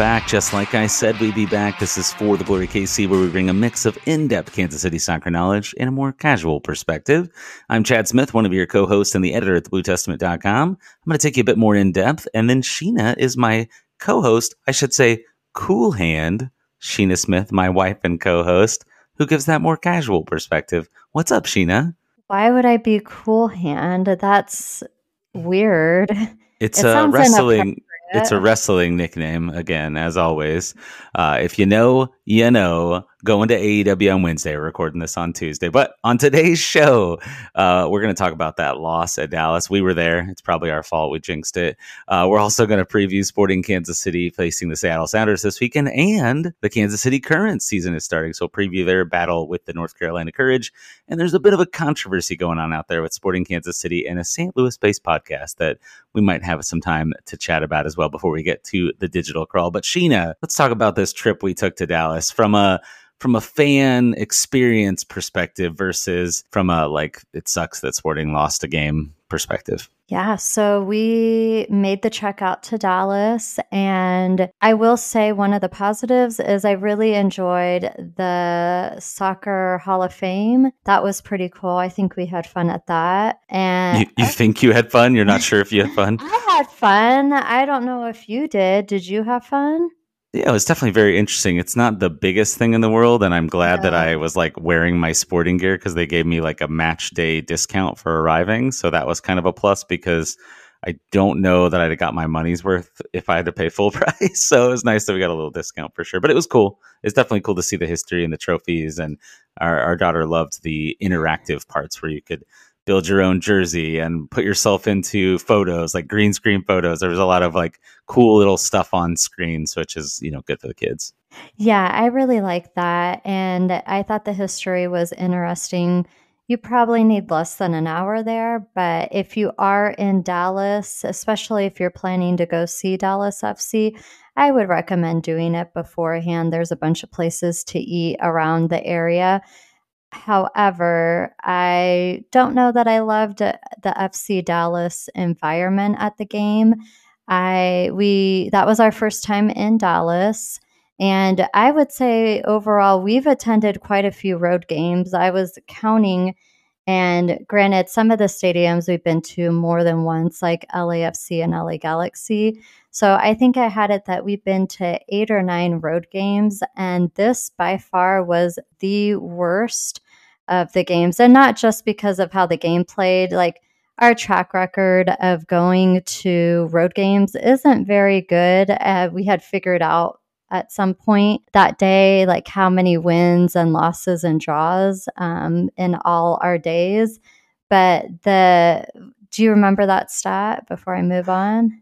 Back, just like I said we'd be back. This is For the Glory KC, where we bring a mix of in depth Kansas City soccer knowledge in a more casual perspective. I'm Chad Smith, one of your co hosts and the editor at thebluetestament.com. I'm going to take you a bit more in depth, and then Sheena is my co host, I should say, cool hand. Sheena Smith, my wife and co host, who gives that more casual perspective. What's up, Sheena? Why would I be cool hand? That's weird. It's it uh, a wrestling it's a wrestling nickname again, as always. Uh, if you know, you know. Going to AEW on Wednesday. Recording this on Tuesday, but on today's show, uh, we're going to talk about that loss at Dallas. We were there. It's probably our fault. We jinxed it. Uh, we're also going to preview Sporting Kansas City facing the Seattle Sounders this weekend, and the Kansas City Current season is starting. So we'll preview their battle with the North Carolina Courage. And there's a bit of a controversy going on out there with Sporting Kansas City and a St. Louis-based podcast that we might have some time to chat about as well before we get to the digital crawl. But Sheena, let's talk about this trip we took to Dallas from a from a fan experience perspective versus from a like it sucks that Sporting lost a game perspective. Yeah, so we made the trek out to Dallas. And I will say one of the positives is I really enjoyed the Soccer Hall of Fame. That was pretty cool. I think we had fun at that. And you, you I, think you had fun? You're not sure if you had fun? I had fun. I don't know if you did. Did you have fun? Yeah, it was definitely very interesting. It's not the biggest thing in the world, and I'm glad yeah. that I was like wearing my sporting gear because they gave me like a match day discount for arriving. So that was kind of a plus because I don't know that I'd have got my money's worth if I had to pay full price. So it was nice that we got a little discount for sure. But it was cool. It's definitely cool to see the history and the trophies. And our, our daughter loved the interactive parts where you could build your own jersey and put yourself into photos like green screen photos. There was a lot of like cool little stuff on screens which is you know good for the kids. Yeah i really like that and i thought the history was interesting. You probably need less than an hour there but if you are in dallas especially if you're planning to go see dallas fc i would recommend doing it beforehand. There's a bunch of places to eat around the area However, I don't know that I loved the FC Dallas environment at the game. I we that was our first time in Dallas and I would say overall we've attended quite a few road games. I was counting and granted some of the stadiums we've been to more than once like LAFC and LA Galaxy, so I think I had it that we've been to eight or nine road games, and this by far was the worst of the games. And not just because of how the game played, like our track record of going to road games isn't very good. Uh, we had figured out at some point that day, like how many wins and losses and draws um, in all our days. But the, do you remember that stat before I move on?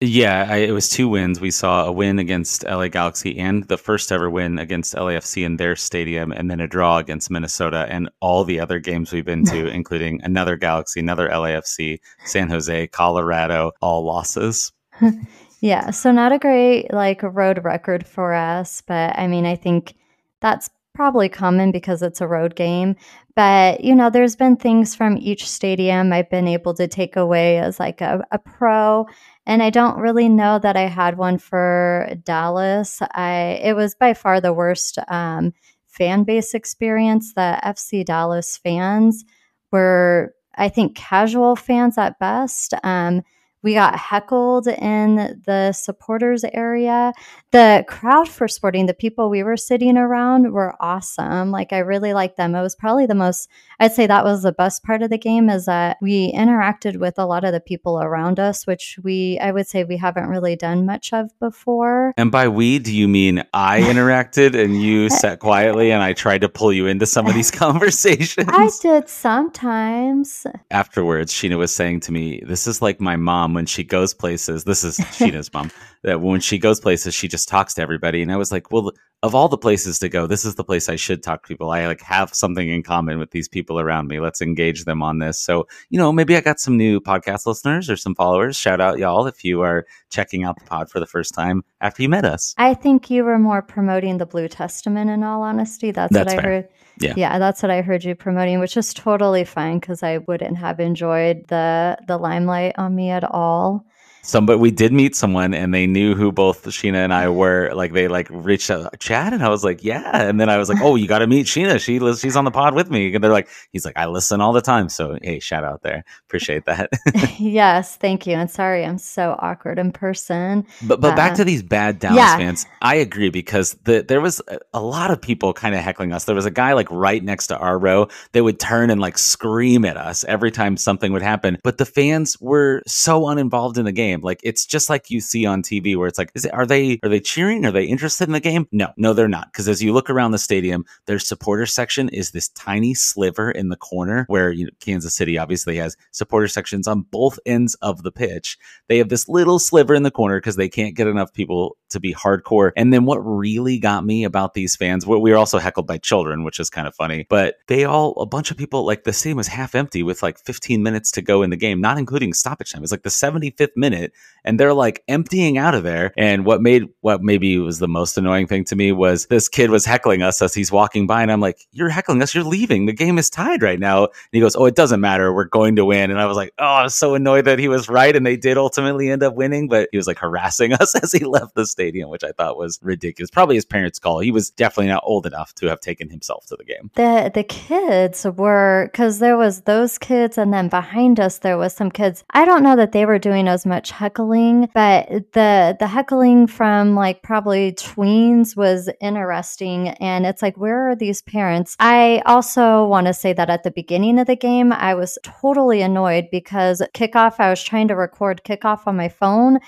Yeah, I, it was two wins. We saw a win against LA Galaxy and the first ever win against LAFC in their stadium, and then a draw against Minnesota. And all the other games we've been to, including another Galaxy, another LAFC, San Jose, Colorado, all losses. yeah, so not a great like road record for us, but I mean, I think that's probably common because it's a road game. But, you know, there's been things from each stadium I've been able to take away as like a, a pro. And I don't really know that I had one for Dallas. I it was by far the worst um, fan base experience. The FC Dallas fans were, I think, casual fans at best. Um, we got heckled in the supporters area. The crowd for sporting, the people we were sitting around were awesome. Like I really liked them. It was probably the most I'd say that was the best part of the game is that we interacted with a lot of the people around us, which we I would say we haven't really done much of before. And by we, do you mean I interacted and you sat quietly and I tried to pull you into some of these conversations? I did sometimes. Afterwards, Sheena was saying to me, This is like my mom mom when she goes places. This is Sheena's mom. That when she goes places, she just talks to everybody. And I was like, well, of all the places to go, this is the place I should talk to people. I like have something in common with these people around me. Let's engage them on this. So, you know, maybe I got some new podcast listeners or some followers. Shout out y'all if you are checking out the pod for the first time after you met us. I think you were more promoting the Blue Testament in all honesty. That's, that's what I heard. Yeah. yeah, that's what I heard you promoting, which is totally fine because I wouldn't have enjoyed the the limelight on me at all. Somebody we did meet someone and they knew who both Sheena and I were. Like they like reached out, Chad, and I was like, yeah. And then I was like, oh, you got to meet Sheena. She she's on the pod with me. And they're like, he's like, I listen all the time. So hey, shout out there. Appreciate that. yes, thank you. And sorry, I'm so awkward in person. But but uh, back to these bad Dallas yeah. fans. I agree because the, there was a lot of people kind of heckling us. There was a guy like right next to our row. that would turn and like scream at us every time something would happen. But the fans were so uninvolved in the game. Like it's just like you see on TV where it's like, is it, are they are they cheering? Are they interested in the game? No, no, they're not. Because as you look around the stadium, their supporter section is this tiny sliver in the corner where you know, Kansas City obviously has supporter sections on both ends of the pitch. They have this little sliver in the corner because they can't get enough people to be hardcore. And then what really got me about these fans, we were also heckled by children, which is kind of funny, but they all, a bunch of people, like the stadium was half empty with like 15 minutes to go in the game, not including stoppage time. It's like the 75th minute and they're like emptying out of there. And what made, what maybe was the most annoying thing to me was this kid was heckling us as he's walking by. And I'm like, you're heckling us. You're leaving. The game is tied right now. And he goes, oh, it doesn't matter. We're going to win. And I was like, oh, I was so annoyed that he was right. And they did ultimately end up winning, but he was like harassing us as he left the stadium, which I thought was ridiculous. Probably his parents' call. He was definitely not old enough to have taken himself to the game. The the kids were because there was those kids, and then behind us there was some kids. I don't know that they were doing as much heckling, but the the heckling from like probably tweens was interesting. And it's like, where are these parents? I also want to say that at the beginning of the game, I was totally annoyed because kickoff. I was trying to record kickoff on my phone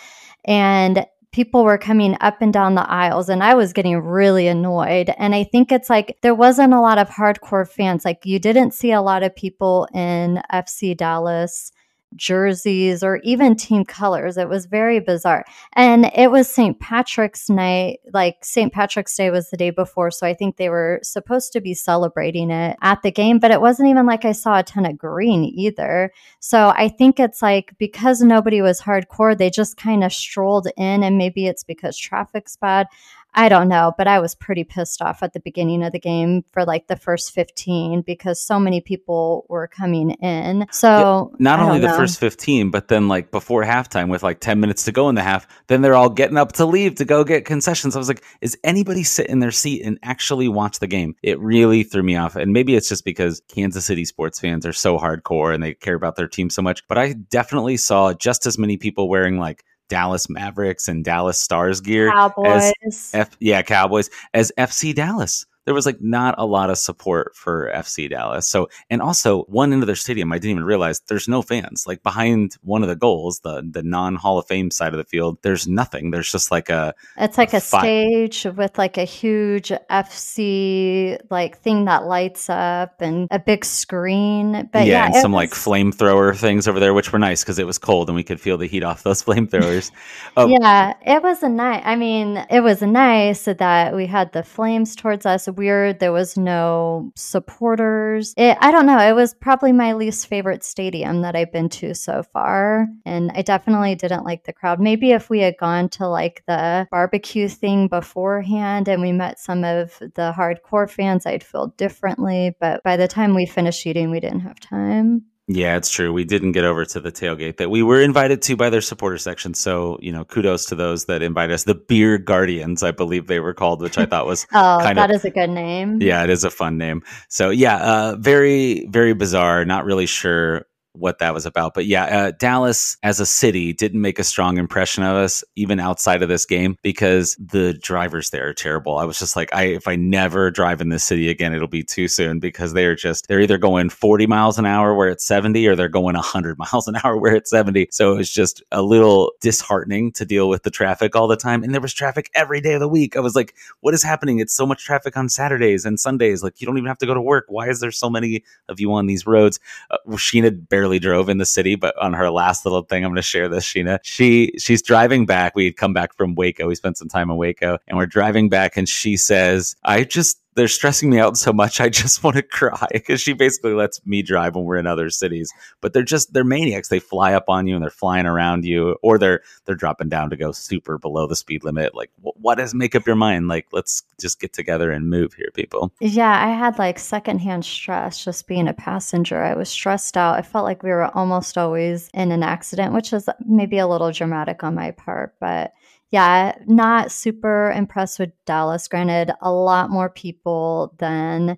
and people were coming up and down the aisles and I was getting really annoyed. And I think it's like there wasn't a lot of hardcore fans. Like you didn't see a lot of people in FC Dallas jerseys or even team colors. It was very bizarre. And it was St. Patrick's night. Like St. Patrick's Day was the day before. So I think they were supposed to be celebrating it at the game, but it wasn't even like I saw a ton of green either. So I think it's like because nobody was hardcore, they just kind of strolled in. And maybe it's because traffic's bad. I don't know, but I was pretty pissed off at the beginning of the game for like the first 15 because so many people were coming in. So, yeah, not only the know. first 15, but then like before halftime with like 10 minutes to go in the half, then they're all getting up to leave to go get concessions. I was like, is anybody sit in their seat and actually watch the game? It really threw me off. And maybe it's just because Kansas City sports fans are so hardcore and they care about their team so much, but I definitely saw just as many people wearing like Dallas Mavericks and Dallas Stars gear Cowboys. as F- yeah, Cowboys as FC Dallas there was like not a lot of support for FC Dallas. So, and also one end of their stadium, I didn't even realize there's no fans. Like behind one of the goals, the the non Hall of Fame side of the field, there's nothing. There's just like a. It's like a, a stage with like a huge FC like thing that lights up and a big screen. But yeah, yeah and some was... like flamethrower things over there, which were nice because it was cold and we could feel the heat off those flamethrowers. oh. Yeah, it was a nice. I mean, it was nice that we had the flames towards us weird. There was no supporters. It, I don't know. It was probably my least favorite stadium that I've been to so far. And I definitely didn't like the crowd. Maybe if we had gone to like the barbecue thing beforehand and we met some of the hardcore fans, I'd feel differently. But by the time we finished eating, we didn't have time. Yeah, it's true. We didn't get over to the tailgate that we were invited to by their supporter section. So, you know, kudos to those that invite us. The Beer Guardians, I believe they were called, which I thought was oh, kind that of, is a good name. Yeah, it is a fun name. So, yeah, uh, very, very bizarre. Not really sure what that was about. But yeah, uh, Dallas as a city didn't make a strong impression of us, even outside of this game, because the drivers there are terrible. I was just like, I if I never drive in this city again, it'll be too soon because they're just they're either going 40 miles an hour where it's 70 or they're going 100 miles an hour where it's 70. So it was just a little disheartening to deal with the traffic all the time. And there was traffic every day of the week. I was like, what is happening? It's so much traffic on Saturdays and Sundays. Like you don't even have to go to work. Why is there so many of you on these roads? Uh, Sheena barely drove in the city, but on her last little thing, I'm going to share this. Sheena, she she's driving back. We had come back from Waco. We spent some time in Waco, and we're driving back, and she says, "I just they're stressing me out so much. I just want to cry because she basically lets me drive when we're in other cities. But they're just they're maniacs. They fly up on you and they're flying around you, or they're they're dropping down to go super below the speed limit. Like, wh- what does make up your mind? Like, let's just get together and move here, people. Yeah, I had like secondhand stress just being a passenger. I was stressed out. I felt like we were almost always in an accident, which is maybe a little dramatic on my part, but yeah, not super impressed with Dallas. Granted, a lot more people than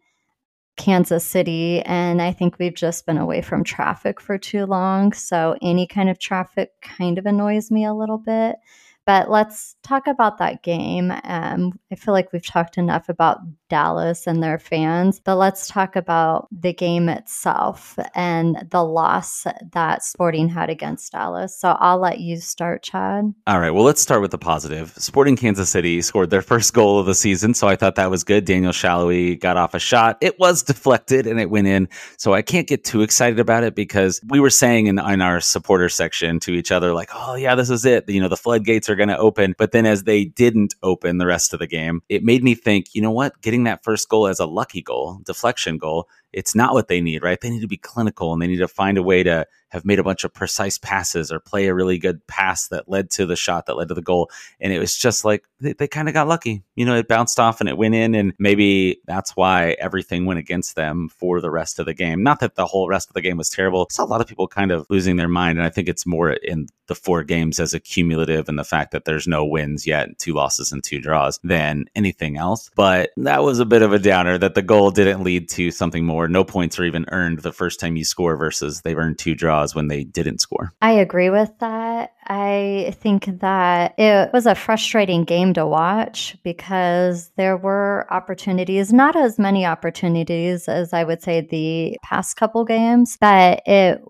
Kansas City. And I think we've just been away from traffic for too long. So any kind of traffic kind of annoys me a little bit. But let's talk about that game. Um, I feel like we've talked enough about Dallas and their fans, but let's talk about the game itself and the loss that Sporting had against Dallas. So I'll let you start, Chad. All right. Well, let's start with the positive. Sporting Kansas City scored their first goal of the season, so I thought that was good. Daniel Salloi got off a shot. It was deflected and it went in. So I can't get too excited about it because we were saying in, in our supporter section to each other, like, oh, yeah, this is it. You know, the floodgates are going to open. But then as they didn't open the rest of the game, it made me think, you know what? Getting that first goal as a lucky goal, deflection goal, it's not what they need, right? They need to be clinical and they need to find a way to have made a bunch of precise passes or play a really good pass that led to the shot that led to the goal. And it was just like they, they kind of got lucky. You know, it bounced off and it went in. And maybe that's why everything went against them for the rest of the game. Not that the whole rest of the game was terrible. I saw a lot of people kind of losing their mind. And I think it's more in the four games as a cumulative and the fact that there's no wins yet, two losses and two draws than anything else. But that was a bit of a downer that the goal didn't lead to something more. No points are even earned the first time you score versus they've earned two draws when they didn't score. I agree with that. I think that it was a frustrating game to watch because there were opportunities, not as many opportunities as I would say the past couple games, but it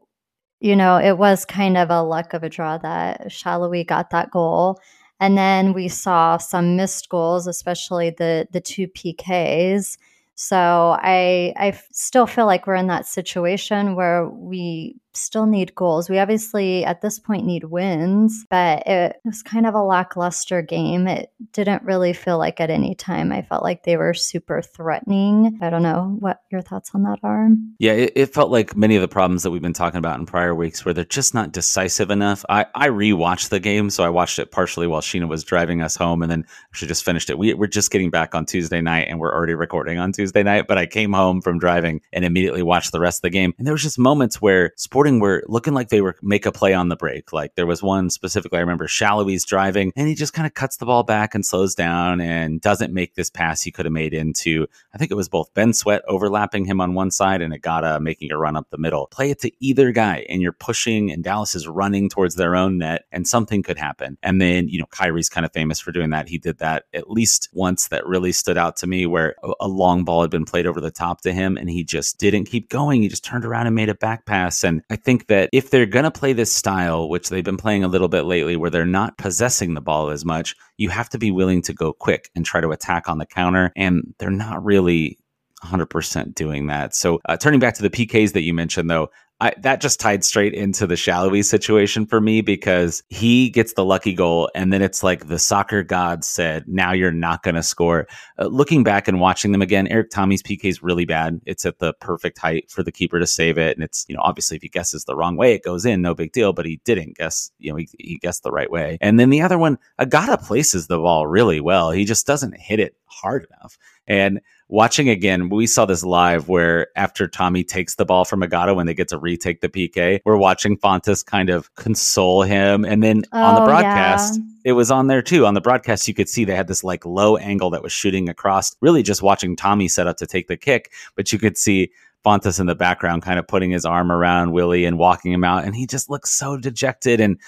you know, it was kind of a luck of a draw that Salloi got that goal. And then we saw some missed goals, especially the the two PKs. So I I still feel like we're in that situation where we still need goals. We obviously at this point need wins, but it was kind of a lackluster game. It didn't really feel like at any time I felt like they were super threatening. I don't know what your thoughts on that are. Yeah, it, it felt like many of the problems that we've been talking about in prior weeks where they're just not decisive enough. I, I rewatched the game, so I watched it partially while Sheena was driving us home and then she just finished it. We, we're just getting back on Tuesday night and we're already recording on Tuesday night, but I came home from driving and immediately watched the rest of the game. And there was just moments where sports Were looking like they were make a play on the break. Like there was one specifically, I remember Salloi's driving and he just kind of cuts the ball back and slows down and doesn't make this pass he could have made into, I think it was both Ben Sweat overlapping him on one side and Agada uh, making a run up the middle. Play it to either guy and you're pushing and Dallas is running towards their own net and something could happen. And then, you know, Khiry's kind of famous for doing that. He did that at least once that really stood out to me where a long ball had been played over the top to him and he just didn't keep going. He just turned around and made a back pass. And I think that if they're going to play this style, which they've been playing a little bit lately, where they're not possessing the ball as much, you have to be willing to go quick and try to attack on the counter. And they're not really 100% doing that. So, uh, turning back to the PKs that you mentioned, though, I, that just tied straight into the Salloi situation for me because he gets the lucky goal, and then it's like the soccer god said, "Now you're not going to score." Uh, looking back and watching them again, Erik Thommy's PK is really bad. It's at the perfect height for the keeper to save it, and it's you know obviously if he guesses the wrong way, it goes in, no big deal. But he didn't guess, you know, he, he guessed the right way. And then the other one, Agada places the ball really well. He just doesn't hit it hard enough. And watching again, we saw this live where after Thommy takes the ball from Agada when they get to retake the PK, we're watching Fontàs kind of console him. And then oh, on the oh, broadcast, yeah. it was on there too. On the broadcast, you could see they had this like low angle that was shooting across, really just watching Thommy set up to take the kick. But you could see Fontàs in the background kind of putting his arm around Willy and walking him out. And he just looks so dejected and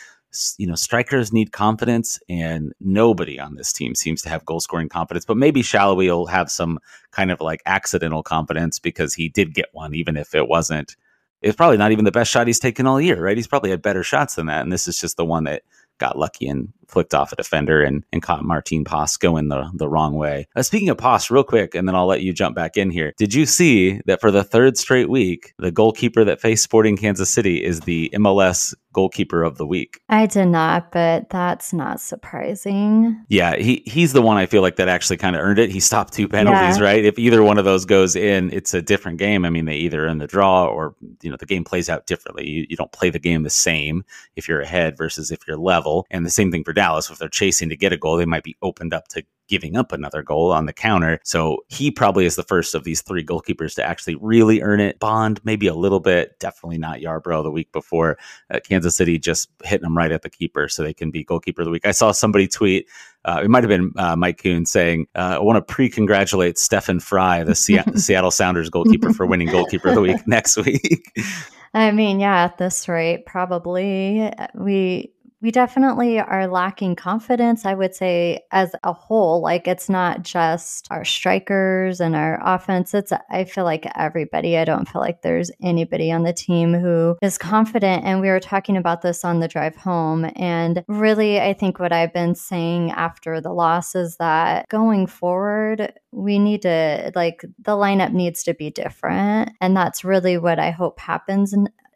you know, strikers need confidence, and nobody on this team seems to have goal scoring confidence. But maybe Salloi will have some kind of like accidental confidence because he did get one, even if it wasn't. It's probably not even the best shot he's taken all year, right? He's probably had better shots than that, and this is just the one that got lucky and flicked off a defender and, and caught Maarten Paes going the, the wrong way. Uh, speaking of Pos, real quick, and then I'll let you jump back in here. Did you see that for the third straight week, the goalkeeper that faced Sporting Kansas City is the MLS goalkeeper of the week. I did not, but that's not surprising. Yeah, he he's the one I feel like that actually kind of earned it. He stopped two penalties, yeah. right? If either one of those goes in, it's a different game. I mean, they either in the draw or you know the game plays out differently. You, you don't play the game the same if you're ahead versus if you're level. And the same thing for Dallas, if they're chasing to get a goal, they might be opened up to giving up another goal on the counter. So he probably is the first of these three goalkeepers to actually really earn it. Bond, maybe a little bit, definitely not Yarbrough the week before. Uh, Kansas City just hitting them right at the keeper so they can be goalkeeper of the week. I saw somebody tweet, uh, it might have been uh, Mike Kuhn saying, uh, I want to pre congratulate Stefan Frei, the Se- Seattle Sounders goalkeeper, for winning goalkeeper of the week next week. I mean, yeah, at this rate, probably we we definitely are lacking confidence, I would say, as a whole. Like, it's not just our strikers and our offense. It's, I feel like everybody. I don't feel like there's anybody on the team who is confident. And we were talking about this on the drive home. And really, I think what I've been saying after the loss is that going forward, we need to, like, the lineup needs to be different. And that's really what I hope happens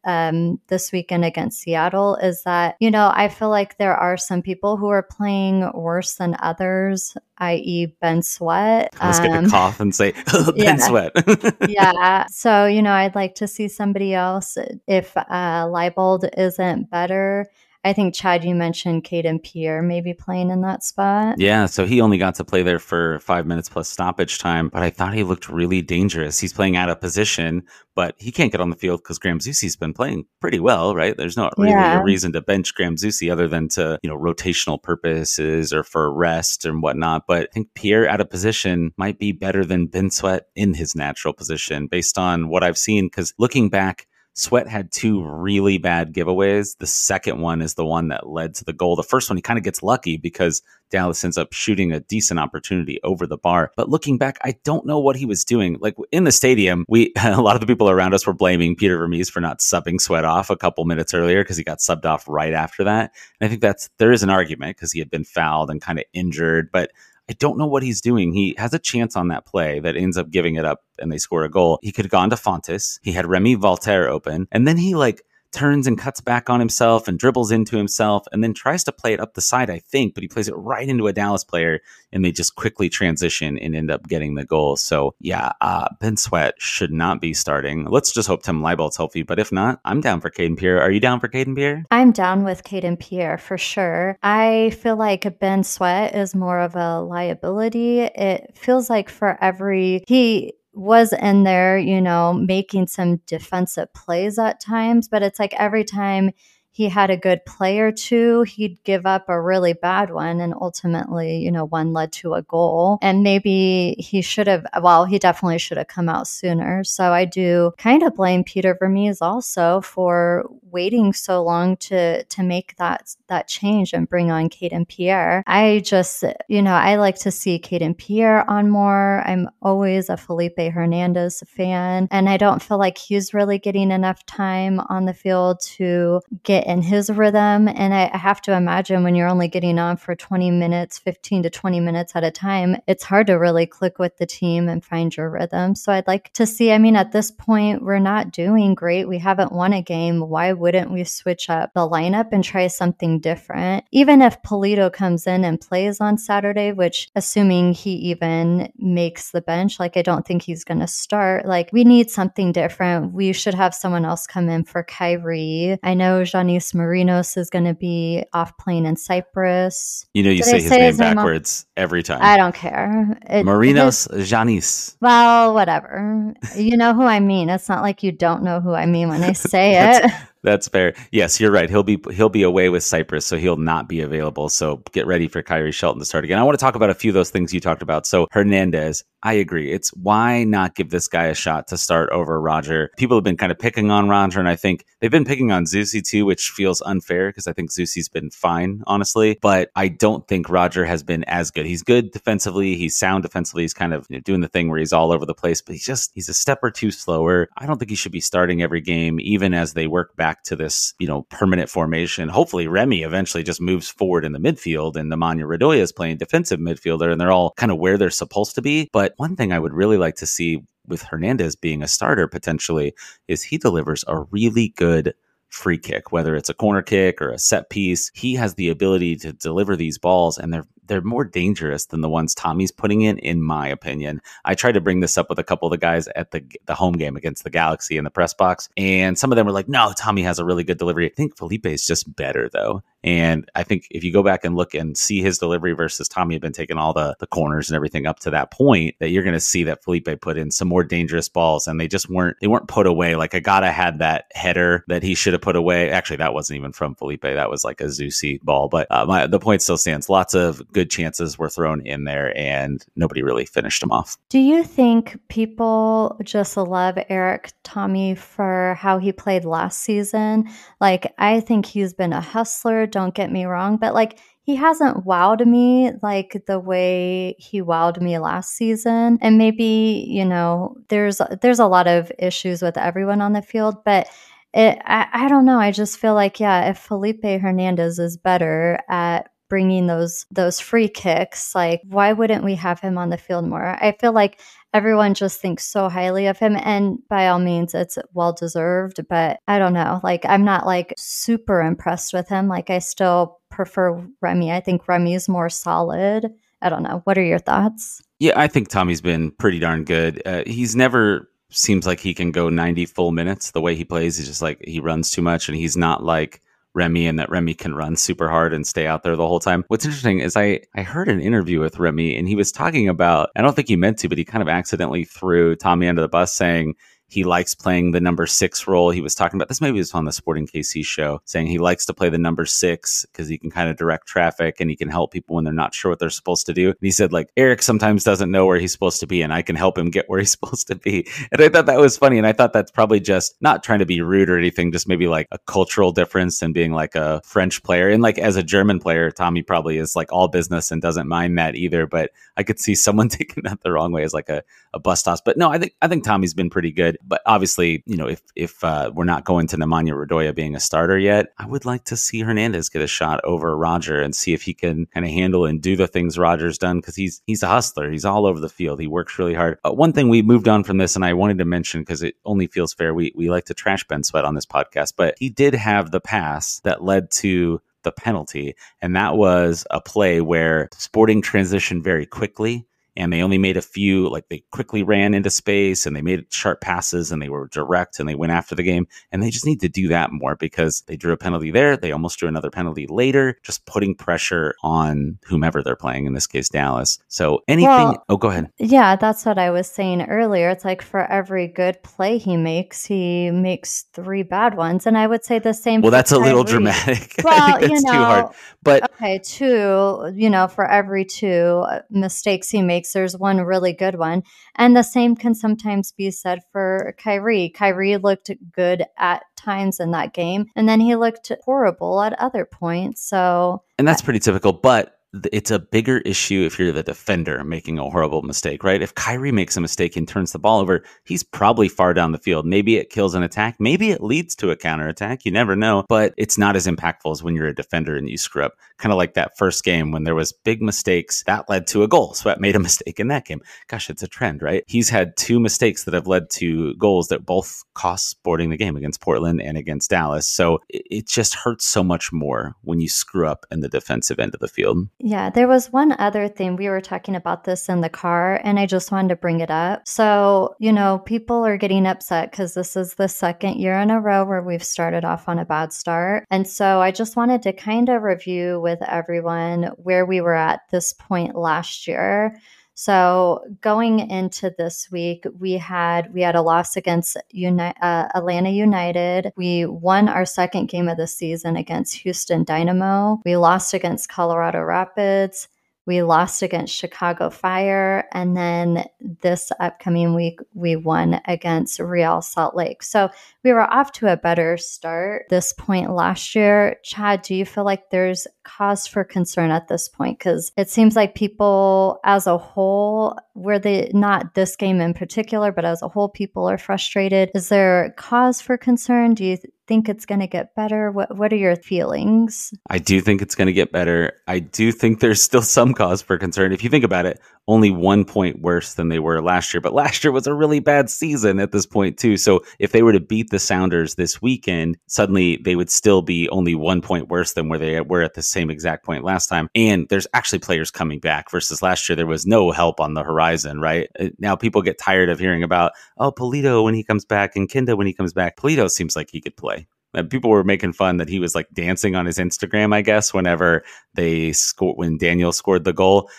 um, this weekend against Seattle is that, you know, I feel like there are some people who are playing worse than others, i.e., Ben Sweat. I was um, going to cough and say, Ben yeah. Sweat. yeah. So, you know, I'd like to see somebody else. If uh, Leibold isn't better, I think Chad, you mentioned Kayden Pierre maybe playing in that spot. Yeah, so he only got to play there for five minutes plus stoppage time, but I thought he looked really dangerous. He's playing out of position, but he can't get on the field because Graham Zusi's been playing pretty well, right? There's not really yeah. a reason to bench Graham Zusi other than to, you know, rotational purposes or for rest and whatnot. But I think Pierre out of position might be better than Ben Sweat in his natural position based on what I've seen. Because looking back, Sweat had two really bad giveaways. The second one is the one that led to the goal. The first one, he kind of gets lucky because Dallas ends up shooting a decent opportunity over the bar. But looking back, I don't know what he was doing. Like in the stadium, we a lot of the people around us were blaming Peter Vermes for not subbing Sweat off a couple minutes earlier because he got subbed off right after that. And I think that's there is an argument because he had been fouled and kind of injured, but I don't know what he's doing. He has a chance on that play that ends up giving it up and they score a goal. He could have gone to Fontàs. He had Remi Walter open. And then he like turns and cuts back on himself and dribbles into himself and then tries to play it up the side, I think, but he plays it right into a Dallas player and they just quickly transition and end up getting the goal. So, yeah, uh, Ben Sweat should not be starting. Let's just hope Tim Leibold's healthy, but if not, I'm down for Kayden Pierre. Are you down for Kayden Pierre? I'm down with Kayden Pierre for sure. I feel like Ben Sweat is more of a liability. It feels like for every, he, was in there, you know, making some defensive plays at times, but it's like every time he had a good play or two, he'd give up a really bad one. And ultimately, you know, one led to a goal. And maybe he should have, well, he definitely should have come out sooner. So I do kind of blame Peter Vermes also for waiting so long to to make that that change and bring on Kayden Pierre. I just, you know, I like to see Kayden Pierre on more. I'm always a Felipe Hernandez fan, and I don't feel like he's really getting enough time on the field to get in his rhythm. And I, have to imagine when you're only getting on for 20 minutes, 15 to 20 minutes at a time, it's hard to really click with the team and find your rhythm. So I'd like to see, I mean, at this point, we're not doing great. We haven't won a game. Why wouldn't we switch up the lineup and try something different? Even if Pulido comes in and plays on Saturday, which assuming he even makes the bench, like I don't think he's going to start, like we need something different. We should have someone else come in for Khiry. I know Johnny Marinos is going to be off playing in Cyprus. You know, you say his, say name, his name backwards every time. I don't care. It, Marinos Tzionis. Well, whatever. you know who I mean. It's not like you don't know who I mean when I say it. That's fair. Yes, you're right. He'll be he'll be away with Cyprus, so he'll not be available. So get ready for Khiry Shelton to start again. I want to talk about a few of those things you talked about. So Hernandez, I agree. It's why not give this guy a shot to start over Roger? People have been kind of picking on Roger, and I think they've been picking on Zusi too, which feels unfair because I think Zusi's been fine, honestly. But I don't think Roger has been as good. He's good defensively. He's sound defensively. He's kind of you know, doing the thing where he's all over the place, but he's just he's a step or two slower. I don't think he should be starting every game, even as they work back to this, you know, permanent formation. Hopefully, Remi eventually just moves forward in the midfield, and Nemanja Radoja is playing defensive midfielder, and they're all kind of where they're supposed to be. But one thing I would really like to see with Hernandez being a starter potentially is he delivers a really good free kick, whether it's a corner kick or a set piece. He has the ability to deliver these balls, and they're they're more dangerous than the ones Thommy's putting in, in my opinion. I tried to bring this up with a couple of the guys at the the home game against the Galaxy in the press box, and some of them were like, "No, Thommy has a really good delivery." I think Felipe is just better though, and I think if you go back and look and see his delivery versus Thommy had been taking all the the corners and everything up to that point, that you're going to see that Felipe put in some more dangerous balls, and they just weren't they weren't put away. Like Agada had that header that he should have put away. Actually, that wasn't even from Felipe. That was like a Zusi ball, but uh, my, the point still stands. Lots of good chances were thrown in there, and nobody really finished them off. Do you think people just love Erik Thommy for how he played last season? Like, I think he's been a hustler. Don't get me wrong, but like he hasn't wowed me like the way he wowed me last season and maybe you know there's there's a lot of issues with everyone on the field but it, I, I don't know i just feel like yeah if felipe hernandez is better at bringing those those free kicks like why wouldn't we have him on the field more? I feel like everyone just thinks so highly of him and by all means it's well deserved but i don't know. Like i'm not like super impressed with him. Like i still prefer remi. I think remi is more solid. I don't know. What are your thoughts? Yeah i think thommy's been pretty darn good. Uh, he's never seems like he can go 90 full minutes the way he plays. He's just like he runs too much and he's not like Remi and that Remi can run super hard and stay out there the whole time. What's interesting is I, I heard an interview with Remi and he was talking about, I don't think he meant to, but he kind of accidentally threw Thommy under the bus saying, he likes playing the number six role. He was talking about this, maybe it was on the Sporting KC show, saying he likes to play the number six because he can kind of direct traffic and he can help people when they're not sure what they're supposed to do. And he said, like, Eric sometimes doesn't know where he's supposed to be, and I can help him get where he's supposed to be. And I thought that was funny. And I thought that's probably just not trying to be rude or anything, just maybe like a cultural difference and being like a French player. And like as a German player, Thommy probably is like all business and doesn't mind that either. But I could see someone taking that the wrong way as like a, a bus toss. But no, I think I think Thommy's been pretty good. But obviously, you know, if if uh, we're not going to Nemanja Radoja being a starter yet, I would like to see Hernandez get a shot over Roger and see if he can kind of handle and do the things Roger's done because he's he's a hustler. He's all over the field. He works really hard. Uh, one thing we moved on from this, and I wanted to mention because it only feels fair. We we like to trash Ben Sweat on this podcast, but he did have the pass that led to the penalty. And that was a play where Sporting transitioned very quickly and they only made a few like they quickly ran into space and they made sharp passes and they were direct and they went after the game. And they just need to do that more because they drew a penalty there. They almost drew another penalty later just putting pressure on whomever they're playing in this case Dallas. So anything well, oh go ahead. yeah that's what I was saying earlier. It's like for every good play he makes he makes three bad ones. And I would say the same well that's a little dramatic. Well you know too hard. but okay two you know for every two mistakes he makes there's one really good one. And the same can sometimes be said for Khiry. Khiry looked good at times in that game, and then he looked horrible at other points. So, and that's pretty typical. But it's a bigger issue if you're the defender making a horrible mistake, right? If Khiry makes a mistake and turns the ball over, he's probably far down the field. Maybe it kills an attack. Maybe it leads to a counterattack. You never know, but it's not as impactful as when you're a defender and you screw up. Kind of like that first game when there was big mistakes that led to a goal. Sweat made a mistake in that game. Gosh, it's a trend, right? He's had two mistakes that have led to goals that both cost Sporting the game against Portland and against Dallas. So it just hurts so much more when you screw up in the defensive end of the field. Yeah, there was one other thing. We were talking about this in the car, and I just wanted to bring it up. So, you know, people are getting upset because this is the second year in a row where we've started off on a bad start. And so I just wanted to kind of review with everyone where we were at this point last year. So going into this week, we had we had a loss against Uni- uh, Atlanta United. We won our second game of the season against Houston Dynamo. We lost against Colorado Rapids. We lost against Chicago Fire. And then this upcoming week, we won against Real Salt Lake. So we were off to a better start this point last year. Chad, do you feel like there's cause for concern at this point? Because it seems like people as a whole, where they not this game in particular, but as a whole, people are frustrated. Is there cause for concern? Do you think it's going to get better? What What are your feelings? I do think it's going to get better. I do think there's still some cause for concern. If you think about it, only one point worse than they were last year, but last year was a really bad season at this point too. So if they were to beat the Sounders this weekend, suddenly they would still be only one point worse than where they were at the same exact point last time. And there's actually players coming back versus last year. There was no help on the horizon, right? Uh, now people get tired of hearing about oh Pulido when he comes back and Kinda when he comes back. Pulido seems like he could play. People were making fun that he was like dancing on his Instagram, I guess, whenever they scored when Daniel scored the goal.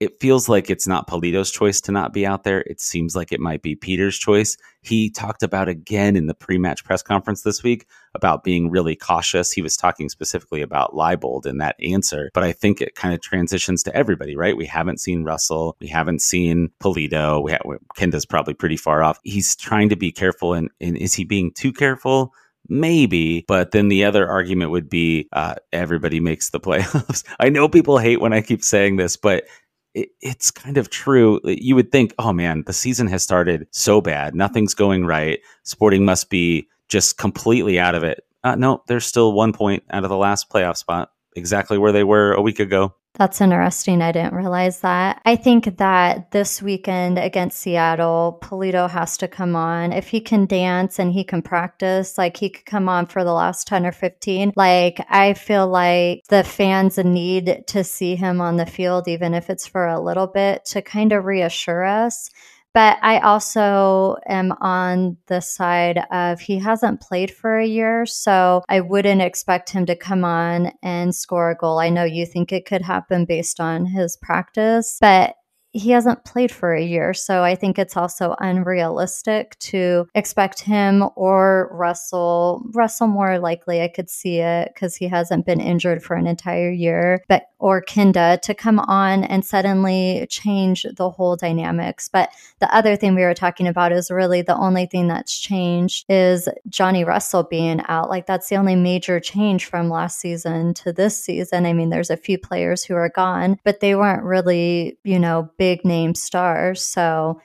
It feels like it's not Pulido's choice to not be out there. It seems like it might be Peter's choice. He talked about again in the pre-match press conference this week about being really cautious. He was talking specifically about Leibold in that answer, but I think it kind of transitions to everybody, right? We haven't seen Russell, we haven't seen Pulido. We have, Kinda's probably pretty far off. He's trying to be careful, and, and is he being too careful? Maybe, but then the other argument would be uh, everybody makes the playoffs. I know people hate when I keep saying this, but it, it's kind of true. You would think, oh man, the season has started so bad. Nothing's going right. Sporting must be just completely out of it. Uh, no, there's still one point out of the last playoff spot, exactly where they were a week ago. That's interesting. I didn't realize that. I think that this weekend against Seattle, Pulido has to come on. If he can dance and he can practice, like he could come on for the last 10 or 15. Like I feel like the fans need to see him on the field, even if it's for a little bit, to kind of reassure us but I also am on the side of he hasn't played for a year, so I wouldn't expect him to come on and score a goal. I know you think it could happen based on his practice, but he hasn't played for a year. So I think it's also unrealistic to expect him or Russell. Russell, more likely, I could see it because he hasn't been injured for an entire year, but or Kinda to come on and suddenly change the whole dynamics. But the other thing we were talking about is really the only thing that's changed is Johnny Russell being out. Like that's the only major change from last season to this season. I mean, there's a few players who are gone, but they weren't really, you know, big name stars. So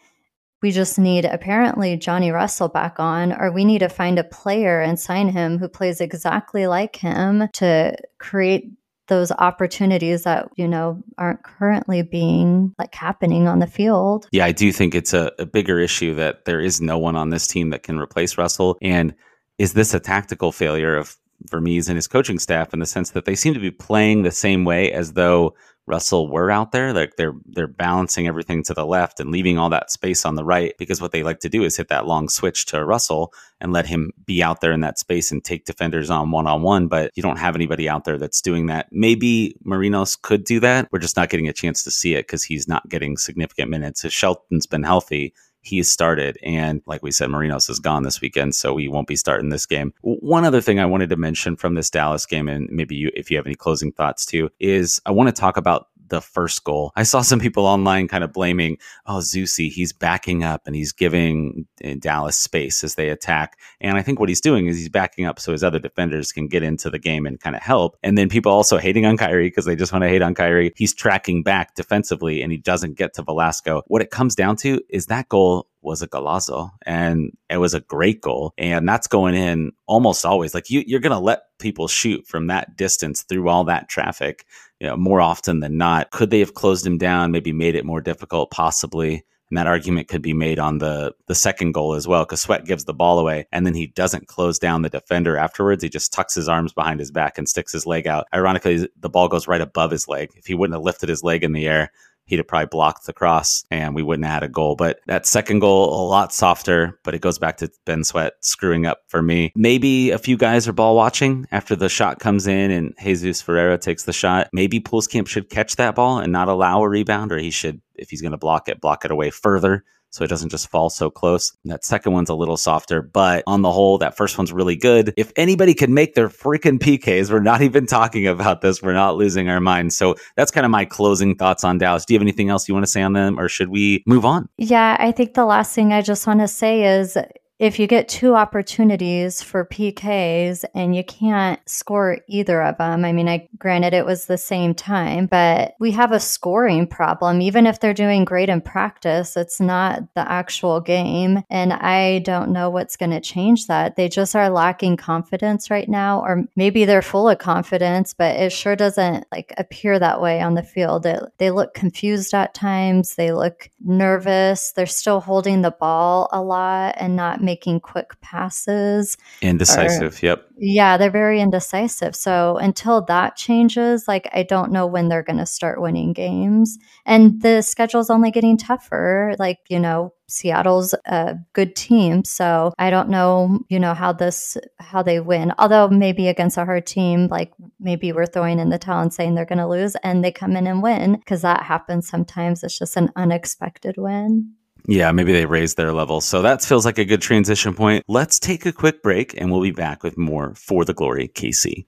we just need apparently Johnny Russell back on, or we need to find a player and sign him who plays exactly like him to create those opportunities that you know aren't currently being like happening on the field. Yeah i do think it's a, a, bigger issue that there is no one on this team that can replace russell. And is this a tactical failure of vermes and his coaching staff in the sense that they seem to be playing the same way as though Russell were out there. Like they're they're balancing everything to the left and leaving all that space on the right because what they like to do is hit that long switch to Russell and let him be out there in that space and take defenders on one on one. But you don't have anybody out there that's doing that. Maybe Marinos could do that. We're just not getting a chance to see it because he's not getting significant minutes. If Shelton's been healthy, he started. And like we said, Marinos is gone this weekend, so he won't be starting this game. One other thing I wanted to mention from this Dallas game, and maybe you, if you have any closing thoughts too, is I want to talk about the first goal. I saw some people online kind of blaming, oh, Zusi, he's backing up and he's giving uh, Dallas space as they attack. And I think what he's doing is he's backing up so his other defenders can get into the game and kind of help. And then people also hating on Khiry because they just want to hate on Khiry. He's tracking back defensively and he doesn't get to Velasco. What it comes down to is that goal was a golazo and it was a great goal. And that's going in almost always. Like you, you're going to let people shoot from that distance through all that traffic, you know, more often than not. Could they have closed him down, maybe made it more difficult? Possibly. And that argument could be made on the the second goal as well, because Sweat gives the ball away and then he doesn't close down the defender afterwards. He just tucks his arms behind his back and sticks his leg out. Ironically, the ball goes right above his leg. If he wouldn't have lifted his leg in the air, he'd have probably blocked the cross and we wouldn't have had a goal. But that second goal, a lot softer, but it goes back to Ben Sweat screwing up for me. Maybe a few guys are ball watching after the shot comes in and Jesus Ferreira takes the shot. Maybe Pulskamp should catch that ball and not allow a rebound, or he should, if he's going to block it, block it away further so it doesn't just fall so close. That second one's a little softer, but on the whole, that first one's really good. If anybody could make their freaking PKs, we're not even talking about this. We're not losing our minds. So that's kind of my closing thoughts on Dallas. Do you have anything else you want to say on them, or should we move on? Yeah, I think the last thing I just want to say is if you get two opportunities for PKs and you can't score either of them, I mean, I granted it was the same time, but we have a scoring problem. Even if they're doing great in practice, it's not the actual game. And I don't know what's going to change that. They just are lacking confidence right now, or maybe they're full of confidence, but it sure doesn't like appear that way on the field. It, they look confused at times. They look nervous. They're still holding the ball a lot and not making quick passes. Indecisive. Or, yep. Yeah, they're very indecisive. So until that changes, like I don't know when they're going to start winning games. And the schedule's only getting tougher. Like, you know, Seattle's a good team, so I don't know, you know, how this how they win. Although maybe against a hard team, like maybe we're throwing in the towel and saying they're going to lose, and they come in and win because that happens sometimes. It's just an unexpected win. Yeah, maybe they raised their level. So that feels like a good transition point. Let's take a quick break and we'll be back with more for the glory, KC.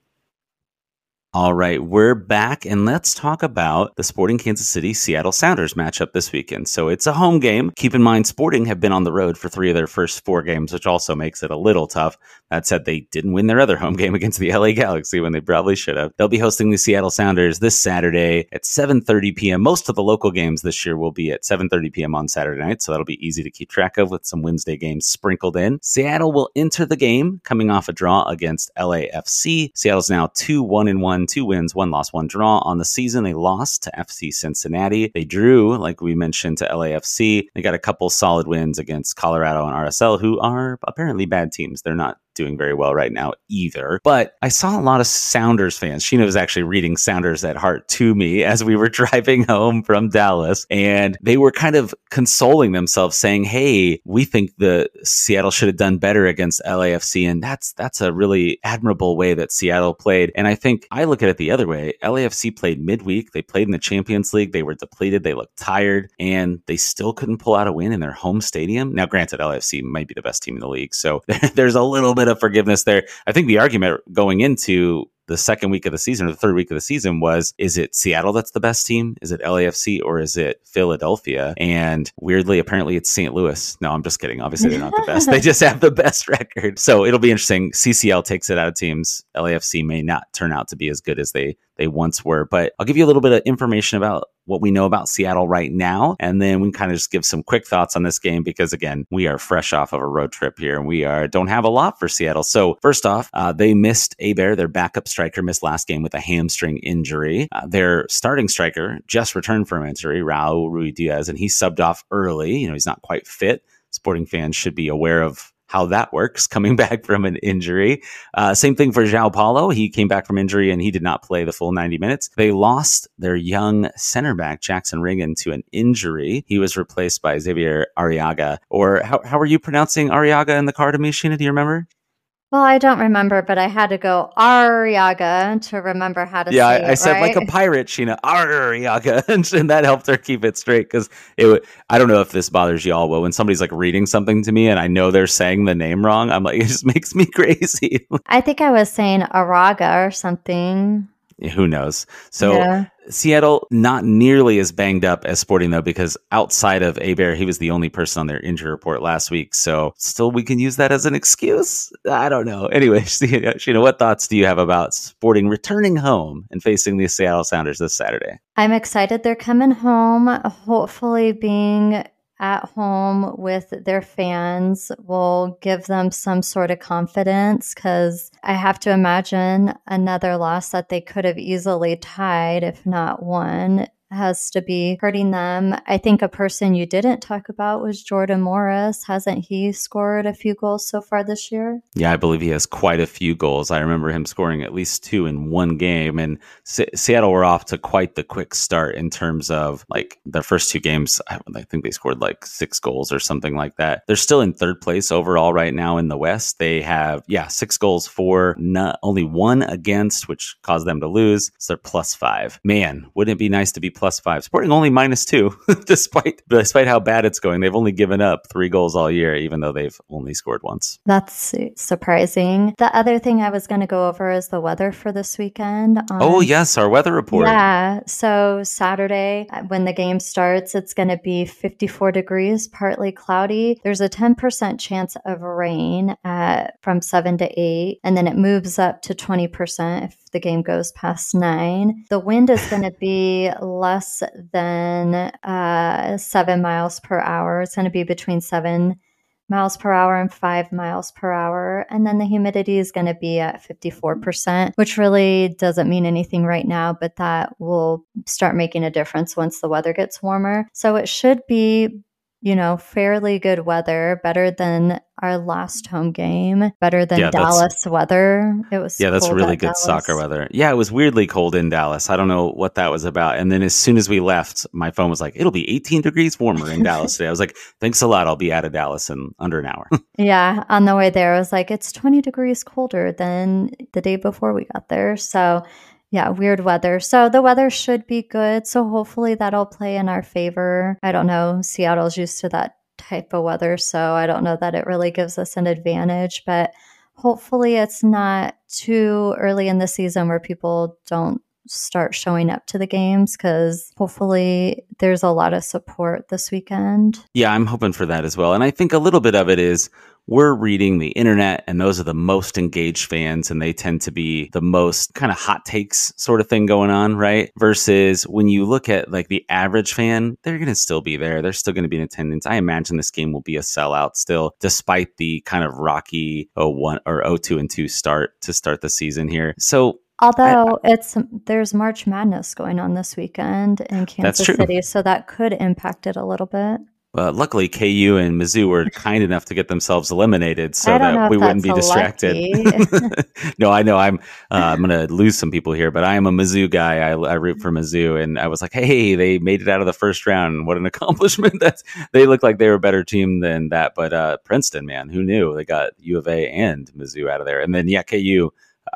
All right, we're back and let's talk about the Sporting Kansas City Seattle Sounders matchup this weekend. So it's a home game. Keep in mind, Sporting have been on the road for three of their first four games, which also makes it a little tough. That said, they didn't win their other home game against the LA Galaxy when they probably should have. They'll be hosting the Seattle Sounders this Saturday at 7:30 p.m. Most of the local games this year will be at 7:30 p.m. on Saturday night, so that'll be easy to keep track of with some Wednesday games sprinkled in. Seattle will enter the game coming off a draw against LAFC. Seattle's now two one and two wins, one loss, one draw on the season. They lost to FC Cincinnati. They drew, like we mentioned, to LAFC. They got a couple solid wins against Colorado and RSL, who are apparently bad teams. They're not doing very well right now either. But I saw a lot of Sounders fans. Sheena was actually reading Sounders at Heart to me as we were driving home from Dallas. And they were kind of consoling themselves saying, Hey, we think the Seattle should have done better against LAFC. And that's that's a really admirable way that Seattle played. And I think I look at it the other way. LAFC played midweek. They played in the Champions League. They were depleted. They looked tired and they still couldn't pull out a win in their home stadium. Now, granted, LAFC might be the best team in the league. So there's a little bit bit of forgiveness there. I think the argument going into the second week of the season or the third week of the season was is it Seattle that's the best team? Is it LAFC or is it Philadelphia? And weirdly, apparently it's St. Louis. No, I'm just kidding. Obviously, they're not the best. they just have the best record. So it'll be interesting. CCL takes it out of teams. LAFC may not turn out to be as good as they they once were. But I'll give you a little bit of information about what we know about Seattle right now. And then we kind of just give some quick thoughts on this game because again, we are fresh off of a road trip here and we are don't have a lot for Seattle. So first off, uh, they missed Heber, their backup striker, missed last game with a hamstring injury. Uh, their starting striker just returned from injury, Raul Ruidíaz, and he subbed off early. You know, he's not quite fit. Sporting fans should be aware of how that works coming back from an injury. Uh, same thing for João Paulo. He came back from injury and he did not play the full 90 minutes. They lost their young center back, Jackson Ragen, to an injury. He was replaced by Xavier Arreaga. Or how, how are you pronouncing Arriaga in the card, Sheena? Do you remember? Well, I don't remember, but I had to go Ariaga to remember how to yeah, I, I said right? like a pirate, Sheena, Ariaga, and that helped her keep it straight because it. I don't know if this bothers you all, but when somebody's like reading something to me and I know they're saying the name wrong, I'm like, it just makes me crazy. I think I was saying Araga or something. Who knows? So yeah. Seattle not nearly as banged up as Sporting though, because outside of Heber, he was the only person on their injury report last week. So still, we can use that as an excuse. I don't know. Anyway, Sheena, what thoughts do you have about Sporting returning home and facing the Seattle Sounders this Saturday? I'm excited they're coming home. Hopefully, being at home with their fans will give them some sort of confidence because I have to imagine another loss that they could have easily tied, if not won, has to be hurting them. I think a person you didn't talk about was Jordan Morris. Hasn't he scored a few goals so far this year? Yeah, I believe he has quite a few goals. I remember him scoring at least two in one game. And Seattle were off to quite the quick start in terms of like their first two games. I, I think they scored like six goals or something like that. They're still in third place overall right now in the West. They have, yeah, six goals for, not, only one against, which caused them to lose. So they're plus five. Man, wouldn't it be nice to be plus five. Sporting only minus two, despite despite how bad it's going. They've only given up three goals all year, even though they've only scored once. That's surprising. The other thing I was going to go over is the weather for this weekend. On, oh yes, our weather report. Yeah. So Saturday, uh, when the game starts, it's going to be 54 degrees, partly cloudy. There's a 10% chance of rain at, from seven to eight, and then it moves up to 20% if the game goes past nine. The wind is going to be less than uh, seven miles per hour. It's going to be between seven miles per hour and five miles per hour. And then the humidity is going to be at 54%, which really doesn't mean anything right now, but that will start making a difference once the weather gets warmer. So it should be you know, fairly good weather, better than our last home game, better than yeah, Dallas weather. It was yeah, that's really good Dallas. soccer weather. Yeah, it was weirdly cold in Dallas. I don't know what that was about. And then as soon as we left, my phone was like, "It'll be 18 degrees warmer in Dallas today." I was like, "Thanks a lot. I'll be out of Dallas in under an hour." yeah, on the way there, I was like, "It's 20 degrees colder than the day before we got there." So yeah, weird weather. So the weather should be good. So hopefully that'll play in our favor. I don't know. Seattle's used to that type of weather. So I don't know that it really gives us an advantage, but hopefully it's not too early in the season where people don't start showing up to the games because hopefully there's a lot of support this weekend. Yeah, I'm hoping for that as well. And I think a little bit of it is we're reading the internet and those are the most engaged fans and they tend to be the most kind of hot takes sort of thing going on, right? Versus when you look at like the average fan, they're going to still be there. They're still going to be in attendance. I imagine this game will be a sellout still, despite the kind of rocky 01 or 02 and 2 start to start the season here. So Although I, it's there's March Madness going on this weekend in Kansas City, so that could impact it a little bit. Uh, luckily, KU and Mizzou were kind enough to get themselves eliminated so that we wouldn't be distracted. no, I know I'm uh, I'm going to lose some people here, but I am a Mizzou guy. I, I, root for Mizzou, and I was like, hey, they made it out of the first round. What an accomplishment! That's they look like they were a better team than that. But uh, Princeton, man, who knew they got U of A and Mizzou out of there, and then yeah, KU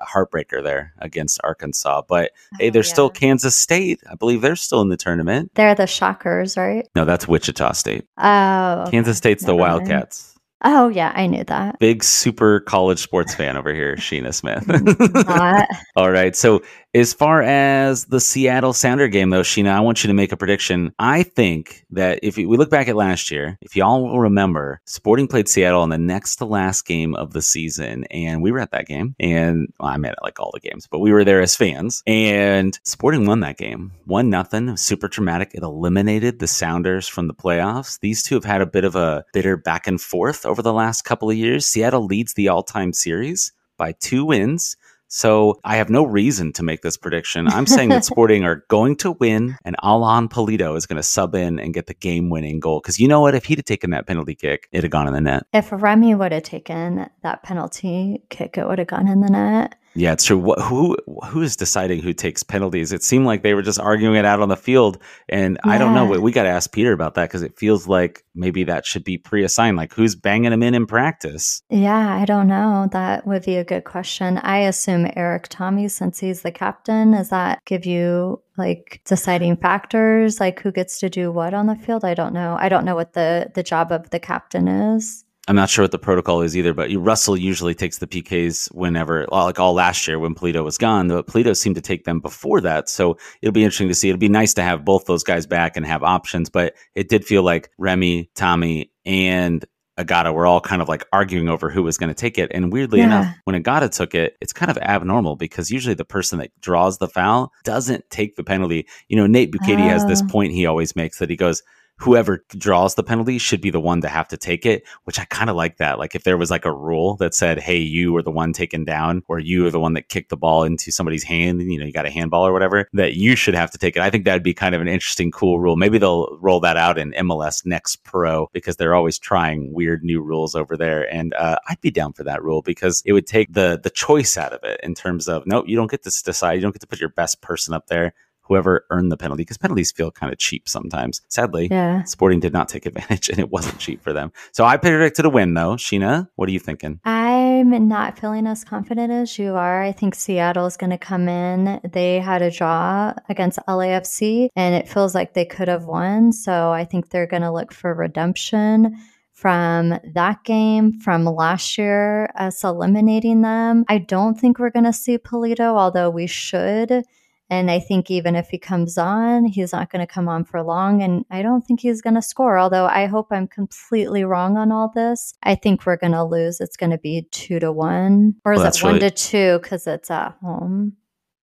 heartbreaker there against Arkansas. But oh, hey, there's yeah. still Kansas State. I believe they're still in the tournament. They're the Shockers, right? No, that's Wichita State. Oh, Kansas State's the Wildcats. Oh yeah, I knew that. Big super college sports fan over here, Sheena Smith. All right. So as far as the Seattle Sounder game, though, Sheena, I want you to make a prediction. I think that if we look back at last year, if y'all will remember, Sporting played Seattle in the next to last game of the season, and we were at that game. And well, I'm at like all the games, but we were there as fans. And Sporting won that game, one nothing. Super traumatic. It eliminated the Sounders from the playoffs. These two have had a bit of a bitter back and forth over the last couple of years. Seattle leads the all-time series by two wins. So I have no reason to make this prediction. I'm saying that Sporting are going to win, and Alan Pulido is going to sub in and get the game-winning goal. Because you know what? If he'd have taken that penalty kick, it'd have gone in the net. If Remi would have taken that penalty kick, it would have gone in the net. Yeah, it's true. What, who who is deciding who takes penalties? It seemed like they were just arguing it out on the field, and yeah. I don't know. We got to ask Peter about that because it feels like maybe that should be pre-assigned. Like who's banging them in in practice? Yeah, I don't know. That would be a good question. I assume Erik Thommy, since he's the captain, does that give you like deciding factors, like who gets to do what on the field? I don't know. I don't know what the the job of the captain is. I'm not sure what the protocol is either, but Russell usually takes the PKs whenever, like all last year when Pulido was gone. But Pulido seemed to take them before that, so it'll be interesting to see. It'll be nice to have both those guys back and have options. But it did feel like Remi, Thommy, and Agada were all kind of like arguing over who was going to take it. And weirdly yeah. enough, when Agada took it, it's kind of abnormal because usually the person that draws the foul doesn't take the penalty. You know, Nate Bukaty oh. has this oh. point he always makes that he goes, whoever draws the penalty should be the one to have to take it, which I kind of like that. Like if there was like a rule that said, hey, you were the one taken down, or you are the one that kicked the ball into somebody's hand, and you know, you got a handball or whatever, that you should have to take it. I think that'd be kind of an interesting, cool rule. Maybe they'll roll that out in MLS Next Pro because they're always trying weird new rules over there. And uh, I'd be down for that rule because it would take the the choice out of it in terms of, nope, you don't get to decide. You don't get to put your best person up there whoever earned the penalty because penalties feel kind of cheap sometimes. Sadly, yeah. Sporting did not take advantage and it wasn't cheap for them. So I predicted a win though. Sheena, what are you thinking? I'm not feeling as confident as you are. I think Seattle is going to come in. They had a draw against LAFC and it feels like they could have won. So I think they're going to look for redemption from that game from last year, us eliminating them. I don't think we're going to see Pulido, although we should. And I think even if he comes on, he's not going to come on for long. And I don't think he's going to score. Although I hope I'm completely wrong on all this. I think we're going to lose. It's going to be two to one. Or is well, it one really- to two because it's at home?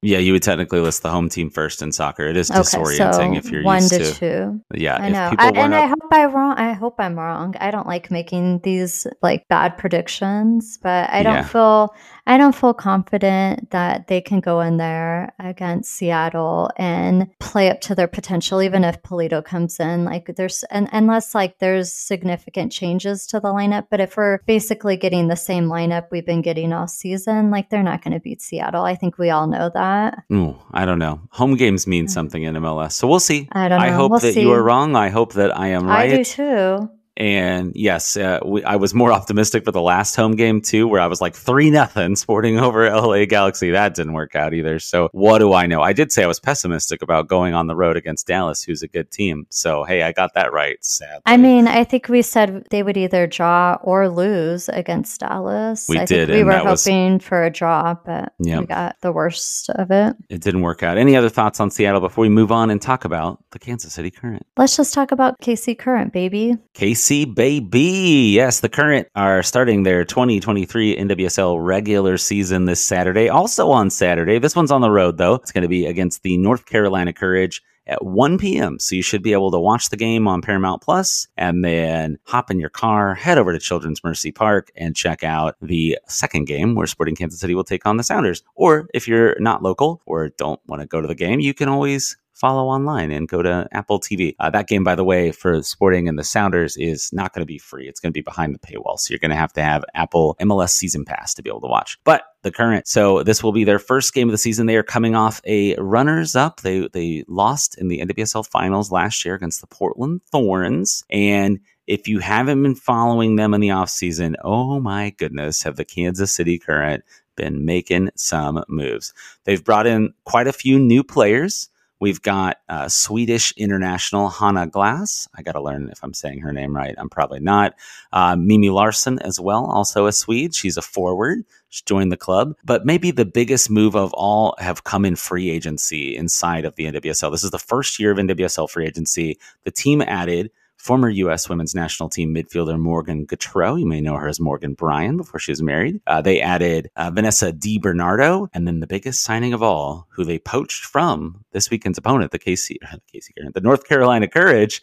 Yeah, you would technically list the home team first in soccer. It is disorienting okay, so if you're one used to, to two. Yeah, I know, I, and up- I hope I'm wrong. I hope I'm wrong. I don't like making these like bad predictions, but I don't yeah. feel I don't feel confident that they can go in there against Seattle and play up to their potential, even if Pulido comes in. Like there's and unless like there's significant changes to the lineup. But if we're basically getting the same lineup we've been getting all season, like they're not going to beat Seattle. I think we all know that. Ooh, I don't know. Home games mean mm. something in MLS, so we'll see. I don't know. I hope we'll that see. you are wrong. I hope that I am right. I do too. And yes, uh, we, I was more optimistic for the last home game too, where I was like three nothing sporting over LA Galaxy. That didn't work out either. So what do I know? I did say I was pessimistic about going on the road against Dallas, who's a good team. So hey, I got that right. Sadly. I mean, I think we said they would either draw or lose against Dallas. We I did. we were hoping was... for a draw, but yep. we got the worst of it. It didn't work out. Any other thoughts on Seattle before we move on and talk about the Kansas City Current? Let's just talk about KC Current, baby. KC baby. Yes, the current are starting their 2023 NWSL regular season this Saturday. Also on Saturday, this one's on the road though. It's going to be against the North Carolina Courage at 1 p.m. So you should be able to watch the game on Paramount Plus and then hop in your car, head over to Children's Mercy Park and check out the second game where Sporting Kansas City will take on the Sounders. Or if you're not local or don't want to go to the game, you can always follow online and go to Apple TV. Uh, that game, by the way, for Sporting and the Sounders is not going to be free. It's going to be behind the paywall. So you're going to have to have Apple MLS Season Pass to be able to watch. But the current, so this will be their first game of the season. They are coming off a runners up. They they lost in the NWSL finals last year against the Portland Thorns and if you haven't been following them in the offseason, oh my goodness, have the Kansas City Current been making some moves. They've brought in quite a few new players. We've got uh, Swedish international Hanna Glas. I got to learn if I'm saying her name right. I'm probably not. Uh, Mimmi Larsson as well, also a Swede. She's a forward. She joined the club. But maybe the biggest move of all have come in free agency inside of the NWSL. This is the first year of NWSL free agency. The team added former U.S. women's national team midfielder Morgan Gautrat. You may know her as Morgan Bryan before she was married. Uh, they added uh, Vanessa Di Bernardo, and then the biggest signing of all, who they poached from this weekend's opponent, the KC, the the North Carolina Courage,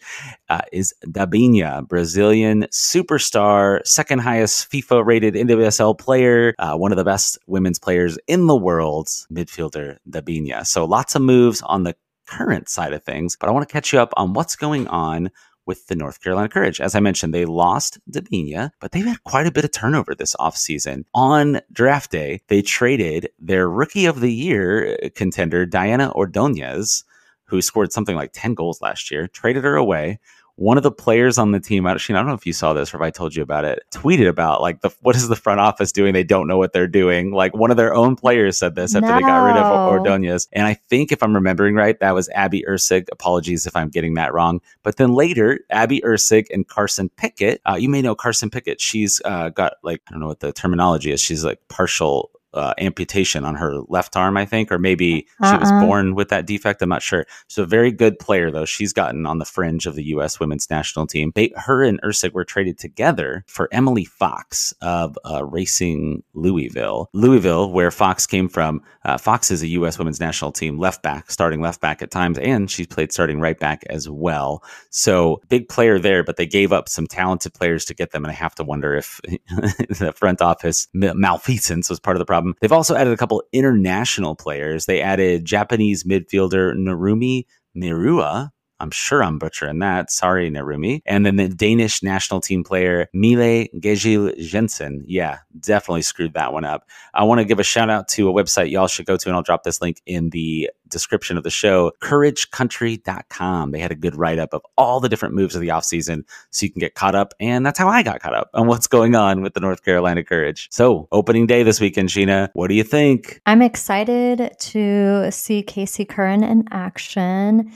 uh, is Debinha, Brazilian superstar, second highest FIFA rated NWSL player, uh, one of the best women's players in the world, midfielder Debinha. So lots of moves on the current side of things, but I want to catch you up on what's going on with the North Carolina Courage. As I mentioned, they lost Debinha, but they've had quite a bit of turnover this offseason. On draft day, they traded their rookie of the year uh, contender, Diana Ordonez, who scored something like 10 goals last year, traded her away one of the players on the team, actually, I don't know if you saw this or if I told you about it, tweeted about like the what is the front office doing? They don't know what they're doing. Like one of their own players said this after no. they got rid of Ordonez. And I think if I'm remembering right, that was Abby Erceg. Apologies if I'm getting that wrong. But then later, Abby Erceg and Carson Pickett, uh, you may know Carson Pickett. She's uh, got like, I don't know what the terminology is. She's like partial uh, amputation on her left arm, I think, or maybe uh-uh. she was uh-uh. born with that defect. I'm not sure. So a very good player though. She's gotten on the fringe of the U.S. women's national team. They, her and Erceg were traded together for Emily Fox of uh, Racing Louisville. Louisville, where Fox came from. Uh, Fox is a U.S. women's national team left back, starting left back at times, and she's played starting right back as well. So big player there, but they gave up some talented players to get them, and I have to wonder if the front office malfeasance was part of the problem. Um, they've also added a couple international players. They added Japanese midfielder Narumi Miura I'm sure I'm butchering that. Sorry, Narumi. And then the Danish national team player Mille Gejl Jensen. Yeah, definitely screwed that one up. I want to give a shout out to a website y'all should go to, and I'll drop this link in the description of the show, couragecountry.com. They had a good write up of all the different moves of the offseason so you can get caught up. And that's how I got caught up on what's going on with the North Carolina Courage. So, opening day this weekend, Sheena, what do you think? I'm excited to see KC Current in action.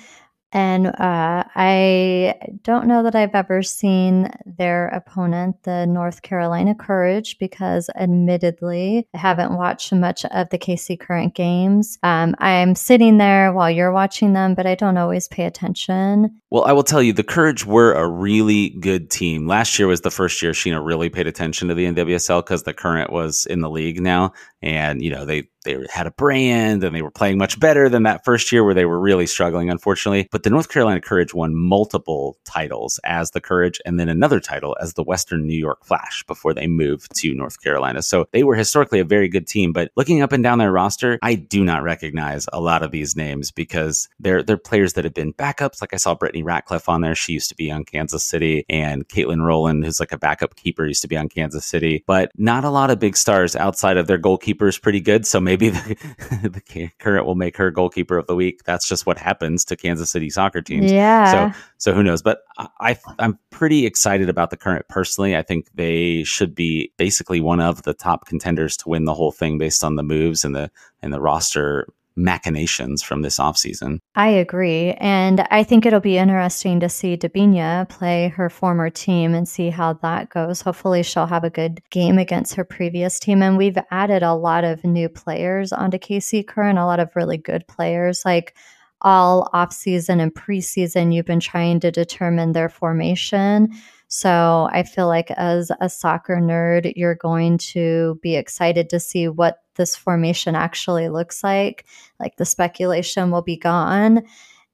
And uh, I don't know that I've ever seen their opponent, the North Carolina Courage, because admittedly, I haven't watched much of the KC Current games. Um, I'm sitting there while you're watching them, but I don't always pay attention. Well, I will tell you, the Courage were a really good team. Last year was the first year Sheena really paid attention to the NWSL because the Current was in the league now and you know they they had a brand and they were playing much better than that first year where they were really struggling unfortunately. But the north carolina courage won multiple titles as the courage and then another title as the western new york flash before they moved to north carolina. So they were historically a very good team but looking up and down their roster i do not recognize a lot of these names because they're they're players that have been backups. Like i saw brittany ratcliffe on there. She used to be on kansas city and katelyn rowland who's like a backup keeper used to be on kansas city. But not a lot of big stars outside of their goalkeeper goalkeeper pretty good. So maybe the, the current will make her goalkeeper of the week. That's just what happens to Kansas City soccer teams. Yeah. So so who knows? But I I'm pretty excited about the current personally. I think they should be basically one of the top contenders to win the whole thing based on the moves and the and the roster machinations from this offseason. I agree. And I think it'll be interesting to see Debinha play her former team and see how that goes. Hopefully, she'll have a good game against her previous team. And we've added a lot of new players onto KC Current, a lot of really good players. Like all offseason and preseason, you've been trying to determine their formation. So I feel like as a soccer nerd, you're going to be excited to see what this formation actually looks like. Like the speculation will be gone.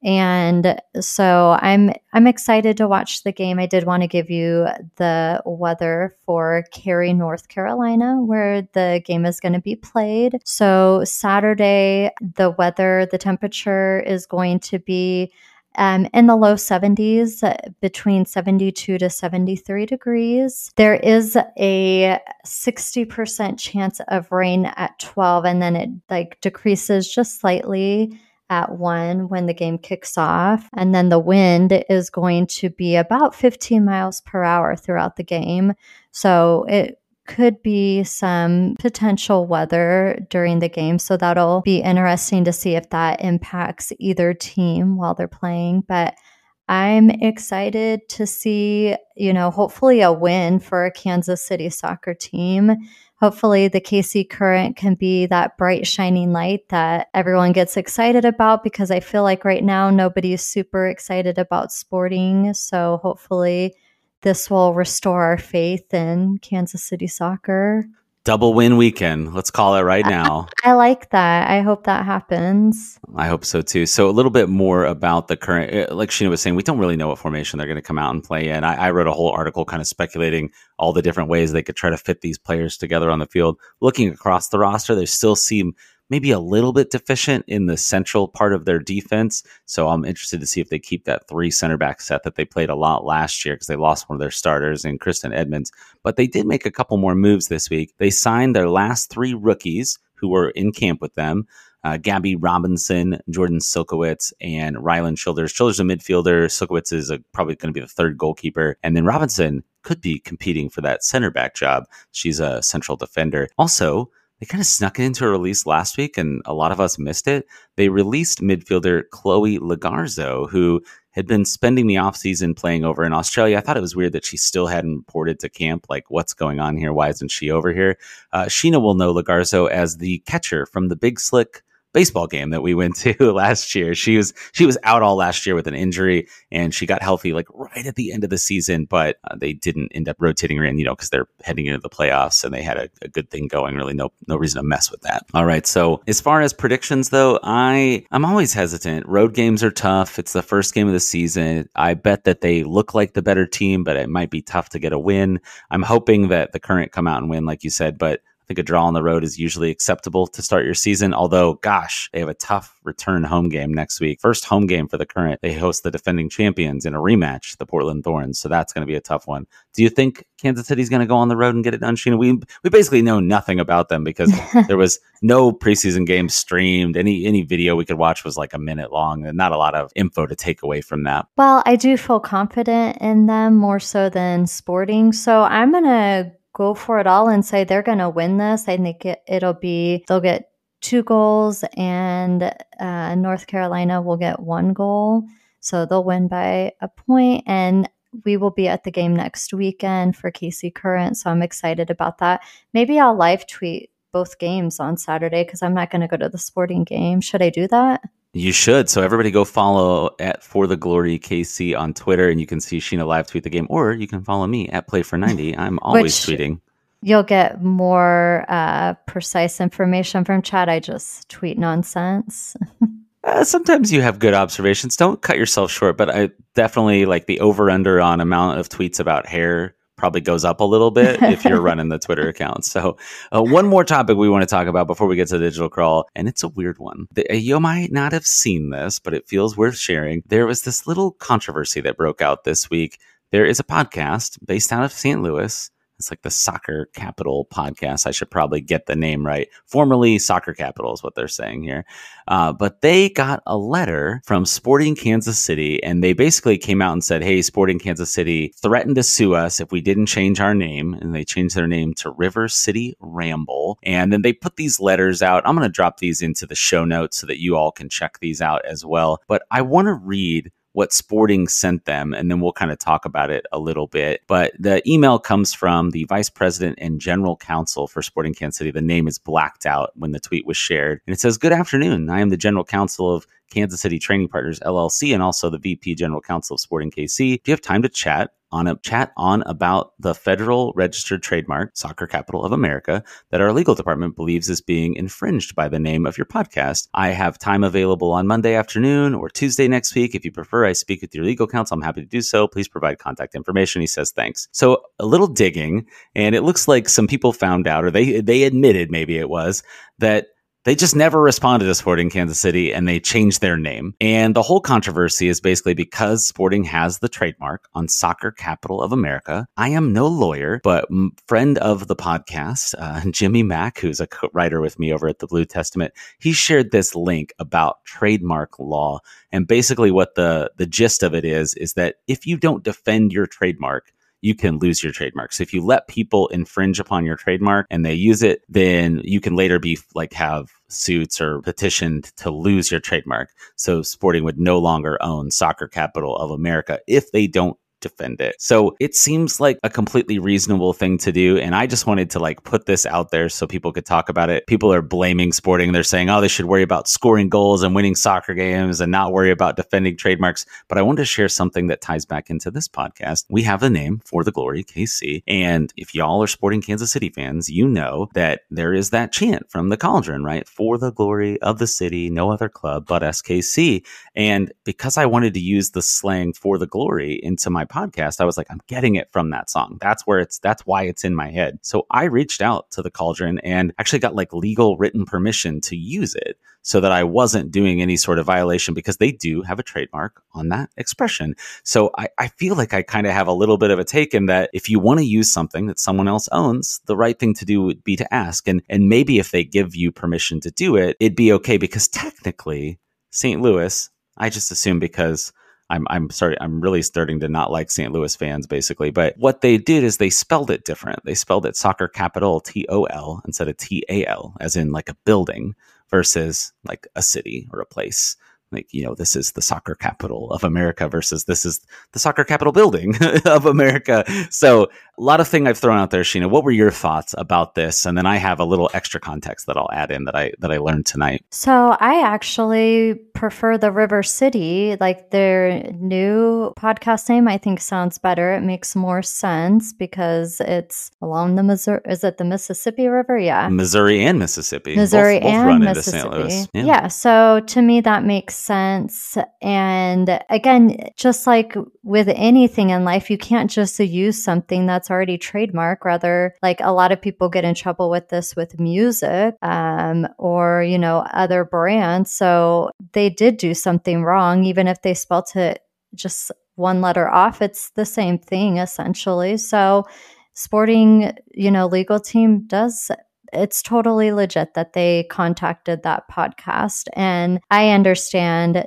And so I'm I'm excited to watch the game. I did want to give you the weather for Cary, North Carolina, where the game is going to be played. So Saturday, the weather, the temperature is going to be um, in the low 70s, uh, between 72 to 73 degrees. There is a 60% chance of rain at 12, and then it like decreases just slightly at one when the game kicks off. And then the wind is going to be about 15 miles per hour throughout the game. So it could be some potential weather during the game. So that'll be interesting to see if that impacts either team while they're playing. But I'm excited to see, you know, hopefully a win for a Kansas City soccer team. Hopefully, the KC Current can be that bright, shining light that everyone gets excited about because I feel like right now nobody's super excited about sporting. So, hopefully, this will restore our faith in Kansas City soccer. Double win weekend. Let's call it right now. I, I like that. I hope that happens. I hope so too. So a little bit more about the current, eh, like Sheena was saying, we don't really know what formation they're going to come out and play in. I, I wrote a whole article kind of speculating all the different ways they could try to fit these players together on the field. Looking across the roster, they still seem maybe a little bit deficient in the central part of their defense. So I'm interested to see if they keep that three center back set that they played a lot last year because they lost one of their starters in Kristen Edmonds. But they did make a couple more moves this week. They signed their last three rookies who were in camp with them. Uh, Gabby Robinson, Jordan Silkowitz, and Rylan Childers. Childers a midfielder. Silkowitz is a, probably going to be the third goalkeeper. And then Robinson could be competing for that center back job. She's a central defender. Also, they kind of snuck it into a release last week and a lot of us missed it. They released midfielder Chloe Logarzo, who had been spending the offseason playing over in Australia. I thought it was weird that she still hadn't reported to camp. Like, what's going on here? Why isn't she over here? Uh, Sheena will know Logarzo as the catcher from the Big Slick baseball game that we went to last year. She was she was out all last year with an injury, and she got healthy like right at the end of the season. But uh, they didn't end up rotating her in, you know, because they're heading into the playoffs and they had a, a, good thing going. Really, no no reason to mess with that. All right. So as far as predictions though, I I'm always hesitant. Road games are tough. It's the first game of the season. I bet that they look like the better team, but it might be tough to get a win. I'm hoping that the current come out and win, like you said, but think a draw on the road is usually acceptable to start your season. Although, gosh, they have a tough return home game next week. First home game for the current. They host the defending champions in a rematch, the Portland Thorns. So that's going to be a tough one. Do you think Kansas City's going to go on the road and get it done, Sheena? We we basically know nothing about them because there was no preseason games streamed. Any any video we could watch was like a minute long, and not a lot of info to take away from that. Well, I do feel confident in them more so than Sporting, so I'm gonna go for it all and say they're going to win this. I think it, it'll be, they'll get two goals and uh, North Carolina will get one goal. So they'll win by a point and we will be at the game next weekend for KC Current. So I'm excited about that. Maybe I'll live tweet both games on Saturday because I'm not going to go to the sporting game. Should I do that? You should. So everybody go follow at For the Glory KC on Twitter, and you can see Sheena live tweet the game, or you can follow me at Play for ninety. I'm always tweeting. You'll get more uh, precise information from Chad. I just tweet nonsense. uh, sometimes you have good observations. Don't cut yourself short, but I definitely like the over under on amount of tweets about hair probably goes up a little bit if you're running the Twitter account. So, uh, one more topic we want to talk about before we get to the digital crawl, and it's a weird one. The, uh, you might not have seen this, but it feels worth sharing. There was this little controversy that broke out this week. There is a podcast based out of St. Louis it's like the Soccer Capital podcast. I should probably get the name right. Formerly Soccer Capital is what they're saying here. Uh, but they got a letter from Sporting Kansas City, and they basically came out and said, Hey, Sporting Kansas City threatened to sue us if we didn't change our name. And they changed their name to River City Ramble. And then they put these letters out. I'm going to drop these into the show notes so that you all can check these out as well. But I want to read what Sporting sent them, and then we'll kind of talk about it a little bit. But the email comes from the vice president and general counsel for Sporting Kansas City. The name is blacked out when the tweet was shared. And it says, Good afternoon. I am the general counsel of Kansas City Training Partners LLC and also the VP General Counsel of Sporting KC. Do you have time to chat? On a chat on about the federal registered trademark, Soccer Capital of America, that our legal department believes is being infringed by the name of your podcast. I have time available on Monday afternoon or Tuesday next week. If you prefer, I speak with your legal counsel. I'm happy to do so. Please provide contact information. He says thanks. So a little digging, and it looks like some people found out, or they they admitted maybe it was that they just never responded to Sporting Kansas City and they changed their name. And the whole controversy is basically because Sporting has the trademark on Soccer Capital of America. I am no lawyer, but friend of the podcast, uh, Jimmy Mack, who's a writer with me over at the Blue Testament, he shared this link about trademark law. And basically what the, the gist of it is, is that if you don't defend your trademark, you can lose your trademark. So if you let people infringe upon your trademark and they use it, then you can later be like have suits or petitioned to lose your trademark. So Sporting would no longer own Soccer Capital of America if they don't defend it. So it seems like a completely reasonable thing to do. And I just wanted to like put this out there so people could talk about it. People are blaming sporting. They're saying, oh, they should worry about scoring goals and winning soccer games and not worry about defending trademarks. But I wanted to share something that ties back into this podcast. We have a name for the glory, KC. And if y'all are sporting Kansas City fans, you know that there is that chant from the cauldron, right? For the glory of the city, no other club but SKC. And because I wanted to use the slang for the glory into my podcast, I was like, I'm getting it from that song. That's where it's, that's why it's in my head. So I reached out to the Cauldron and actually got like legal written permission to use it so that I wasn't doing any sort of violation because they do have a trademark on that expression. So I, I feel like I kind of have a little bit of a take in that if you want to use something that someone else owns, the right thing to do would be to ask. And, and maybe if they give you permission to do it, it'd be okay because technically St. Louis, I just assume because I'm I'm sorry, I'm really starting to not like St. Louis fans basically. But what they did is they spelled it different. They spelled it soccer capital T O L instead of T A L, as in like a building versus like a city or a place like you know this is the soccer capital of america versus this is the soccer capital building of america. So a lot of thing i've thrown out there sheena. What were your thoughts about this? And then i have a little extra context that i'll add in that i that i learned tonight. So i actually prefer the river city. Like their new podcast name i think sounds better. It makes more sense because it's along the missouri is it the mississippi river? Yeah. Missouri and mississippi. Missouri both, both and mississippi. Yeah. yeah. So to me that makes sense. And again, just like with anything in life, you can't just use something that's already trademark. Rather, like a lot of people get in trouble with this with music um, or, you know, other brands. So they did do something wrong, even if they spelt it just one letter off. It's the same thing essentially. So, sporting, you know, legal team does it's totally legit that they contacted that podcast. And I understand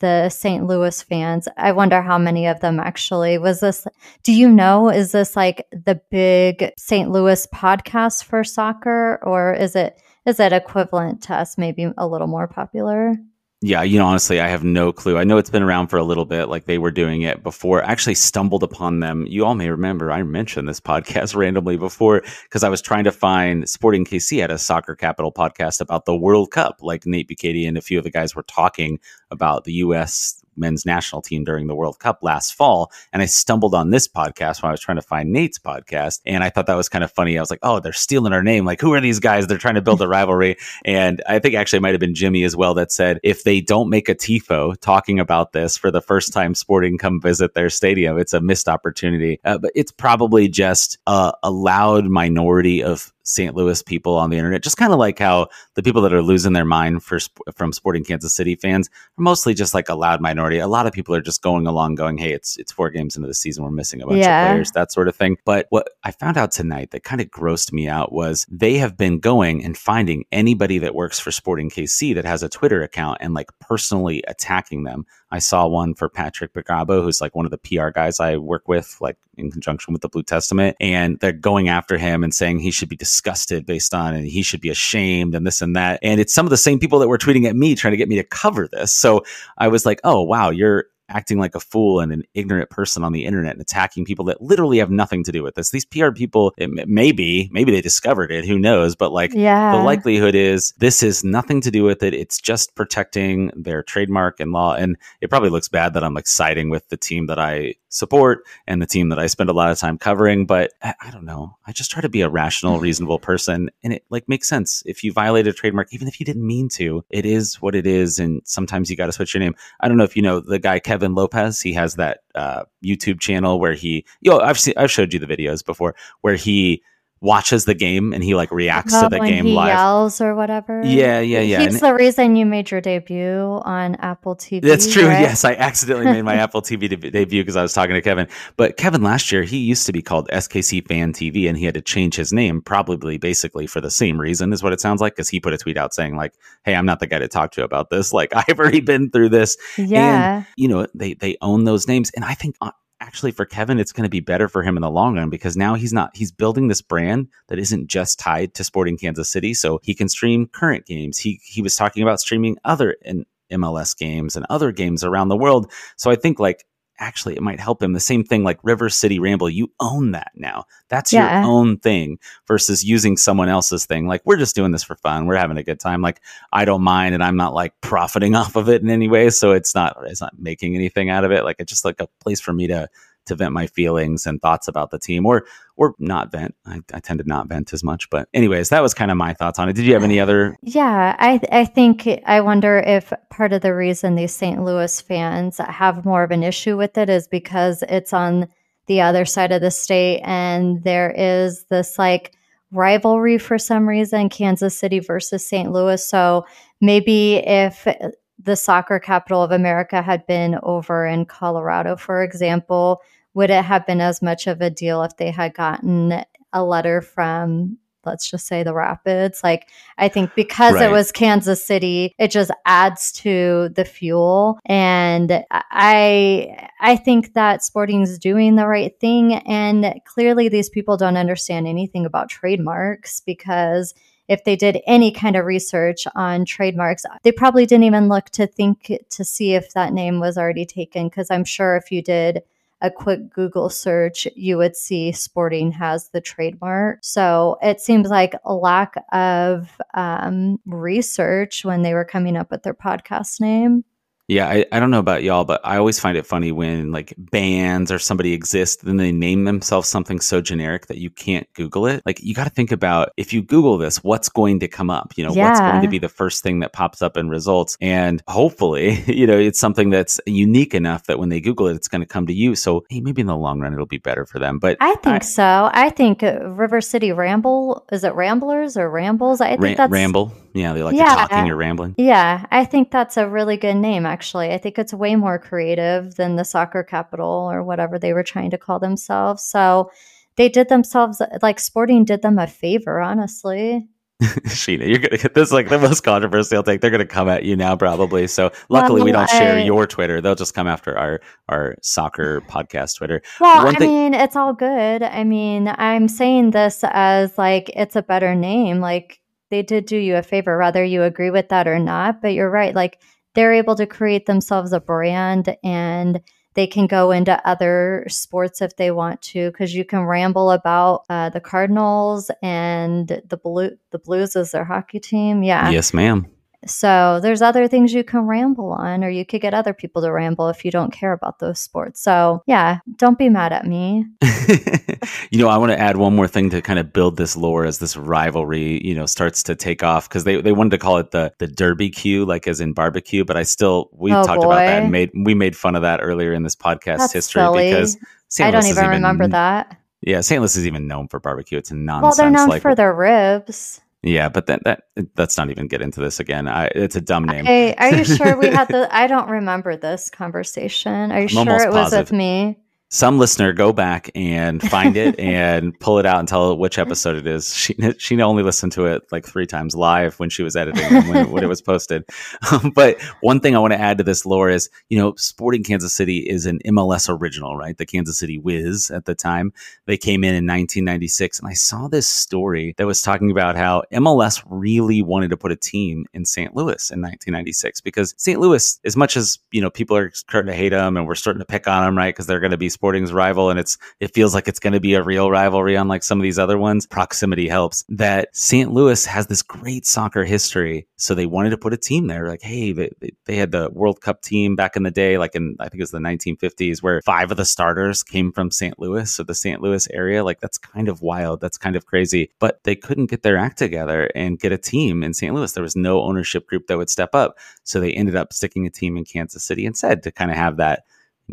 the St. Louis fans. I wonder how many of them actually was this. Do you know, is this like the big St. Louis podcast for soccer or is it? Is it equivalent to us, maybe a little more popular? Yeah, you know, honestly, I have no clue. I know it's been around for a little bit, like they were doing it before. I actually stumbled upon them. You all may remember I mentioned this podcast randomly before because I was trying to find Sporting KC had a soccer capital podcast about the World Cup. Like Nate Bukaty and a few of the guys were talking about the U.S men's national team during the World Cup last fall. And I stumbled on this podcast when I was trying to find Nate's podcast. And I thought that was kind of funny. I was like, oh, they're stealing our name. Like, who are these guys? They're trying to build a rivalry. And I think actually it might have been Jimmy as well that said, if they don't make a TIFO talking about this for the first time sporting come visit their stadium, it's a missed opportunity. Uh, but it's probably just a, a loud minority of St. Louis people on the internet, just kind of like how the people that are losing their mind for from Sporting Kansas City fans are mostly just like a loud minority. A lot of people are just going along, going, "Hey, it's it's four games into the season, we're missing a bunch yeah. of players," that sort of thing. But what I found out tonight that kind of grossed me out was they have been going and finding anybody that works for Sporting KC that has a Twitter account and like personally attacking them. I saw one for Patrick Bergabo, who's like one of the PR guys I work with, like in conjunction with the Blue Testament, and they're going after him and saying he should be disgusted based on and he should be ashamed and this and that. And it's some of the same people that were tweeting at me trying to get me to cover this. So I was like, oh wow, you're acting like a fool and an ignorant person on the internet and attacking people that literally have nothing to do with this. These PR people, maybe, maybe they discovered it, who knows? But like, yeah. the likelihood is this is nothing to do with it. It's just protecting their trademark and law. And it probably looks bad that I'm like siding with the team that I support and the team that I spend a lot of time covering. But I, I don't know. I just try to be a rational, reasonable person, and it like makes sense. If you violate a trademark, even if you didn't mean to, it is what it is. And sometimes you got to switch your name. I don't know if you know the guy Kevin Lopez. He has that uh, YouTube channel where he, know, I've seen, I've showed you the videos before where he watches the game and he like reacts to the game he live. Yells or whatever. Yeah, yeah, yeah. He's and the reason you made your debut on Apple TV. That's true. Right? Yes, I accidentally made my Apple TV de- debut because I was talking to Kevin. But Kevin last year he used to be called SKC Fan TV and he had to change his name probably basically for the same reason is what it sounds like because he put a tweet out saying like, "Hey, I'm not the guy to talk to about this. Like I've already been through this." Yeah. And, you know, they they own those names and I think uh, actually for Kevin, it's going to be better for him in the long run because now he's not, he's building this brand that isn't just tied to Sporting Kansas City. So he can stream current games. He, he was talking about streaming other MLS games and other games around the world. So I think like actually it might help him. The same thing like River City Ramble, you own that now. That's yeah. your own thing versus using someone else's thing. Like we're just doing this for fun. We're having a good time. Like I don't mind and I'm not like profiting off of it in any way. So it's not it's not making anything out of it. Like it's just like a place for me to to vent my feelings and thoughts about the team or or not vent. I, I tend to not vent as much. But anyways, that was kind of my thoughts on it. Did you have any other Yeah, I I think I wonder if part of the reason these St. Louis fans have more of an issue with it is because it's on the other side of the state and there is this like rivalry for some reason Kansas City versus St. Louis. So maybe if the soccer capital of America had been over in Colorado, for example, would it have been as much of a deal if they had gotten a letter from let's just say the rapids like i think because right. it was kansas city it just adds to the fuel and i i think that sporting is doing the right thing and clearly these people don't understand anything about trademarks because if they did any kind of research on trademarks, they probably didn't even look to think to see if that name was already taken. Because I'm sure if you did a quick Google search, you would see Sporting has the trademark. So it seems like a lack of um, research when they were coming up with their podcast name. Yeah, I, I don't know about y'all, but I always find it funny when like bands or somebody exists, then they name themselves something so generic that you can't Google it. Like you got to think about if you Google this, what's going to come up? You know, yeah. what's going to be the first thing that pops up in results? And hopefully, you know, it's something that's unique enough that when they Google it, it's going to come to you. So hey, maybe in the long run, it'll be better for them. But I think I, so. I think uh, River City Ramble is it Ramblers or Rambles? I think that's Ramble. Yeah, they like yeah, talking or rambling. Yeah, I think that's a really good name. Actually, I think it's way more creative than the soccer capital or whatever they were trying to call themselves. So they did themselves like Sporting did them a favor, honestly. Sheena, you're gonna get this like the most controversial take. They're gonna come at you now, probably. So luckily, well, we don't I, share your Twitter. They'll just come after our our soccer podcast Twitter. Well, One I thing- mean, it's all good. I mean, I'm saying this as like it's a better name. Like they did do you a favor, whether you agree with that or not. But you're right. Like they're able to create themselves a brand and they can go into other sports if they want to because you can ramble about uh, the Cardinals and the blue the Blues is their hockey team. Yeah. Yes, ma'am. So there's other things you can ramble on, or you could get other people to ramble if you don't care about those sports. So yeah, don't be mad at me. you know, I want to add one more thing to kind of build this lore as this rivalry, you know, starts to take off because they, they wanted to call it the the Derby Q, like as in barbecue, but I still we oh, talked boy. about that and made we made fun of that earlier in this podcast That's history silly. because St. I don't even remember that. Yeah, St. Louis is even known for barbecue. It's a nonsense. Well, they're known like, for their ribs. Yeah, but that that let's not even get into this again. I, it's a dumb name. Hey, are you sure we had the? I don't remember this conversation. Are you I'm sure it was with me? Some listener go back and find it and pull it out and tell which episode it is. She she only listened to it like three times live when she was editing when, when, it was posted. Um, but one thing I want to add to this lore is, you know, Sporting Kansas City is an MLS original, right? The Kansas City Wiz at the time. They came in in 1996, and I saw this story that was talking about how MLS really wanted to put a team in St. Louis in 1996 because St. Louis, as much as you know, people are starting to hate them and we're starting to pick on them, right? Because they're going to be Sporting's rival, and it's it feels like it's going to be a real rivalry, unlike some of these other ones. Proximity helps. That St. Louis has this great soccer history, so they wanted to put a team there. Like, hey, they, they had the World Cup team back in the day, like in I think it was the 1950s, where five of the starters came from St. Louis, so the St. Louis area. Like, that's kind of wild. That's kind of crazy. But they couldn't get their act together and get a team in St. Louis. There was no ownership group that would step up, so they ended up sticking a team in Kansas City instead to kind of have that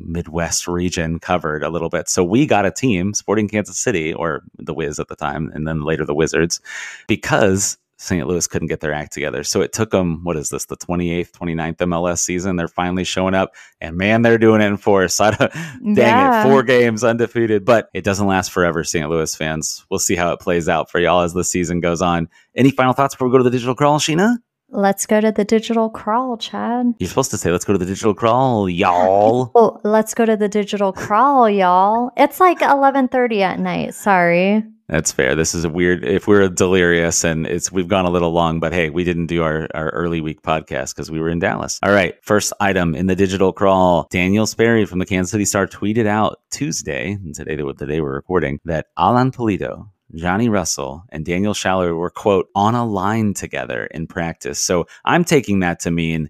Midwest region covered a little bit. So we got a team, Sporting Kansas City, or the Wiz at the time, and then later the Wizards, because St. Louis couldn't get their act together. So it took them, what is this, the 28th, 29th MLS season? They're finally showing up, and man, they're doing it in force. dang yeah. it, four games undefeated, but it doesn't last forever, St. Louis fans. We'll see how it plays out for y'all as the season goes on. Any final thoughts before we go to the digital crawl, Sheena? Let's go to the digital crawl, Chad. You're supposed to say, let's go to the digital crawl, y'all. Oh, let's go to the digital crawl, y'all. It's like 11.30 at night. Sorry. That's fair. This is a weird. If we're delirious and it's we've gone a little long, but hey, we didn't do our, our early week podcast because we were in Dallas. All right, first item in the digital crawl. Daniel Sperry from the Kansas City Star tweeted out Tuesday, and today the day we're recording, that Alan Pulido, Johnny Russell and Daniel Salloi were, quote, on a line together in practice. So I'm taking that to mean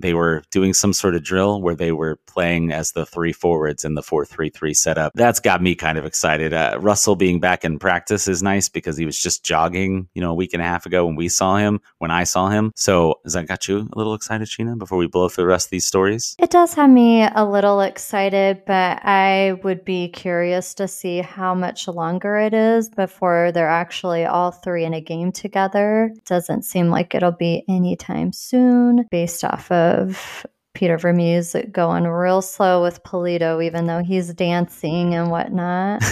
they were doing some sort of drill where they were playing as the three forwards in the 4-3-3 setup. That's got me kind of excited. Uh, Russell being back in practice is nice because he was just jogging, you know, a week and a half ago when we saw him, when I saw him. So has that got you a little excited, Sheena, before we blow through the rest of these stories? It does have me a little excited, but I would be curious to see how much longer it is before they're actually all three in a game together. Doesn't seem like it'll be anytime soon based off of of Peter Vermes going real slow with Pulido, even though he's dancing and whatnot.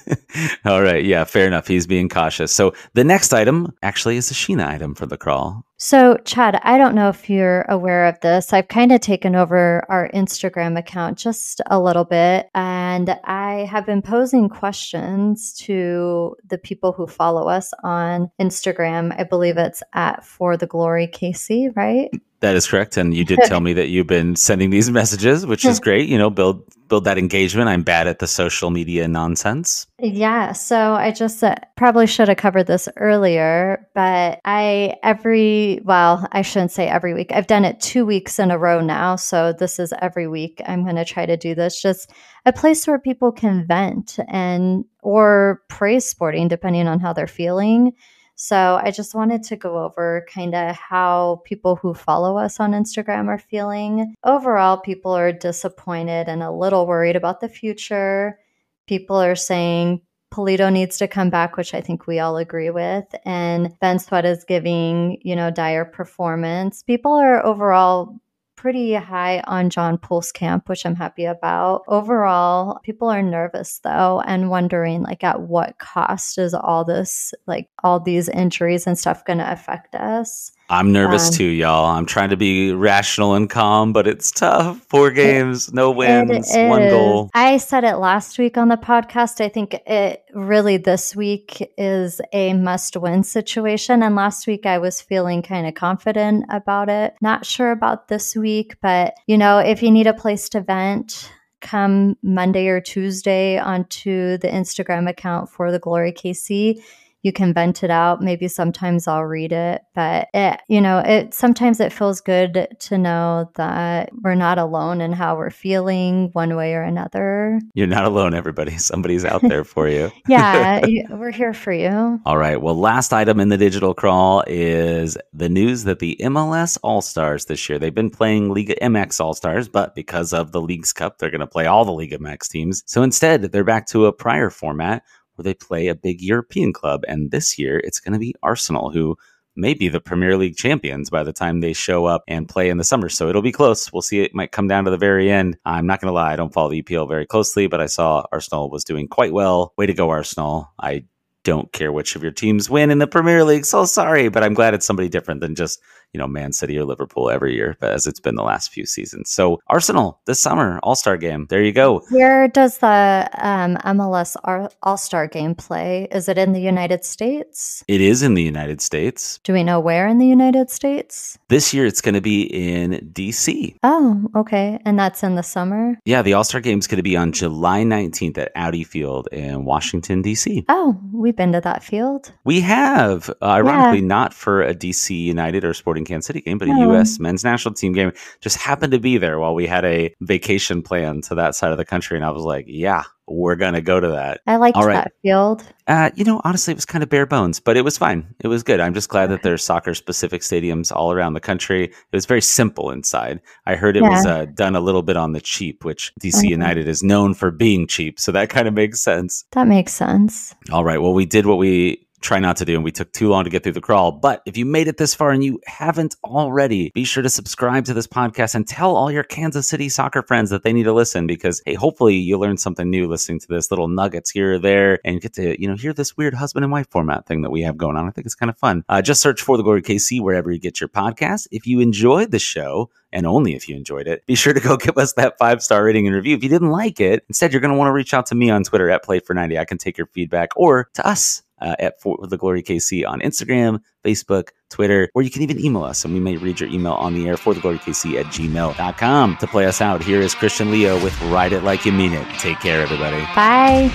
All right. Yeah, fair enough. He's being cautious. So the next item actually is a Sheena item for the crawl. So, Chad, I don't know if you're aware of this. I've kind of taken over our Instagram account just a little bit, and I have been posing questions to the people who follow us on Instagram. I believe it's at For the Glory KC, right? That is correct. And you did tell me that you've been sending these messages, which is great. You know, build build that engagement. I'm bad at the social media nonsense. Yeah. So I just uh, probably should have covered this earlier, but I every, well, I shouldn't say every week. I've done it two weeks in a row now. So this is every week. I'm going to try to do this. Just a place where people can vent and or praise sporting, depending on how they're feeling. So I just wanted to go over kind of how people who follow us on Instagram are feeling. Overall, people are disappointed and a little worried about the future. People are saying Pulido needs to come back, which I think we all agree with. And Ben Sweat is giving, you know, dire performance. People are overall pretty high on John Pulskamp, which I'm happy about. Overall, people are nervous though and wondering like at what cost is all this like all these injuries and stuff going to affect us. I'm nervous um, too, y'all. I'm trying to be rational and calm, but it's tough. Four games, no wins, one goal. I said it last week on the podcast. I think it really this week is a must win situation. And last week I was feeling kind of confident about it. Not sure about this week, but you know, if you need a place to vent, come Monday or Tuesday onto the Instagram account for the Glory KC you can vent it out. Maybe sometimes I'll read it, but it, you know, it sometimes it feels good to know that we're not alone in how we're feeling one way or another. You're not alone, everybody. Somebody's out there for you. yeah, we're here for you. All right. Well, last item in the digital crawl is the news that the MLS All Stars this year, they've been playing Liga MX All Stars, but because of the Leagues Cup, they're going to play all the Liga MX teams. So instead, they're back to a prior format where they play a big European club. And this year, it's going to be Arsenal, who may be the Premier League champions by the time they show up and play in the summer. So it'll be close. We'll see. It might come down to the very end. I'm not going to lie. I don't follow the EPL very closely, but I saw Arsenal was doing quite well. Way to go, Arsenal. I don't care which of your teams win in the Premier League. So sorry, but I'm glad it's somebody different than just, you know, Man City or Liverpool every year, but as it's been the last few seasons. So Arsenal this summer, All Star game. There you go. Where does the um, MLS All Star game play? Is it in the United States? It is in the United States. Do we know where in the United States? This year it's going to be in DC. Oh, okay. And that's in the summer? Yeah, the All Star game is going to be on July 19th at Audi Field in Washington, DC. Oh, we've been to that field? We have, uh, ironically, yeah. not for a DC United or Sporting Kansas City game, but a oh. U.S. men's national team game. Just happened to be there while we had a vacation plan to that side of the country, and I was like, yeah, we're gonna go to that. I liked right. that field. Uh, you know, honestly, it was kind of bare bones, but it was fine. It was good. I'm just glad that there's soccer specific stadiums all around the country. It was very simple inside. I heard it yeah. was uh, done a little bit on the cheap, which DC okay. United is known for being cheap, so that kind of makes sense. That makes sense. All right. Well, we did what we try not to do, and we took too long to get through the crawl. But if you made it this far and you haven't already, be sure to subscribe to this podcast and tell all your Kansas City soccer friends that they need to listen because, hey, hopefully you learn something new listening to this little nuggets here or there and get to, you know, hear this weird husband and wife format thing that we have going on. I think it's kind of fun. Uh, just search for the Glory KC wherever you get your podcast. If you enjoyed the show, and only if you enjoyed it, be sure to go give us that five star rating and review. If you didn't like it, instead, you're going to want to reach out to me on Twitter at Play for 90. I can take your feedback or to us uh, at For the Glory KC on Instagram, Facebook, Twitter, or you can even email us and we may read your email on the air for the Glory KC at gmail.com. To play us out, here is Christian Leo with Ride It Like You Mean It. Take care, everybody. Bye.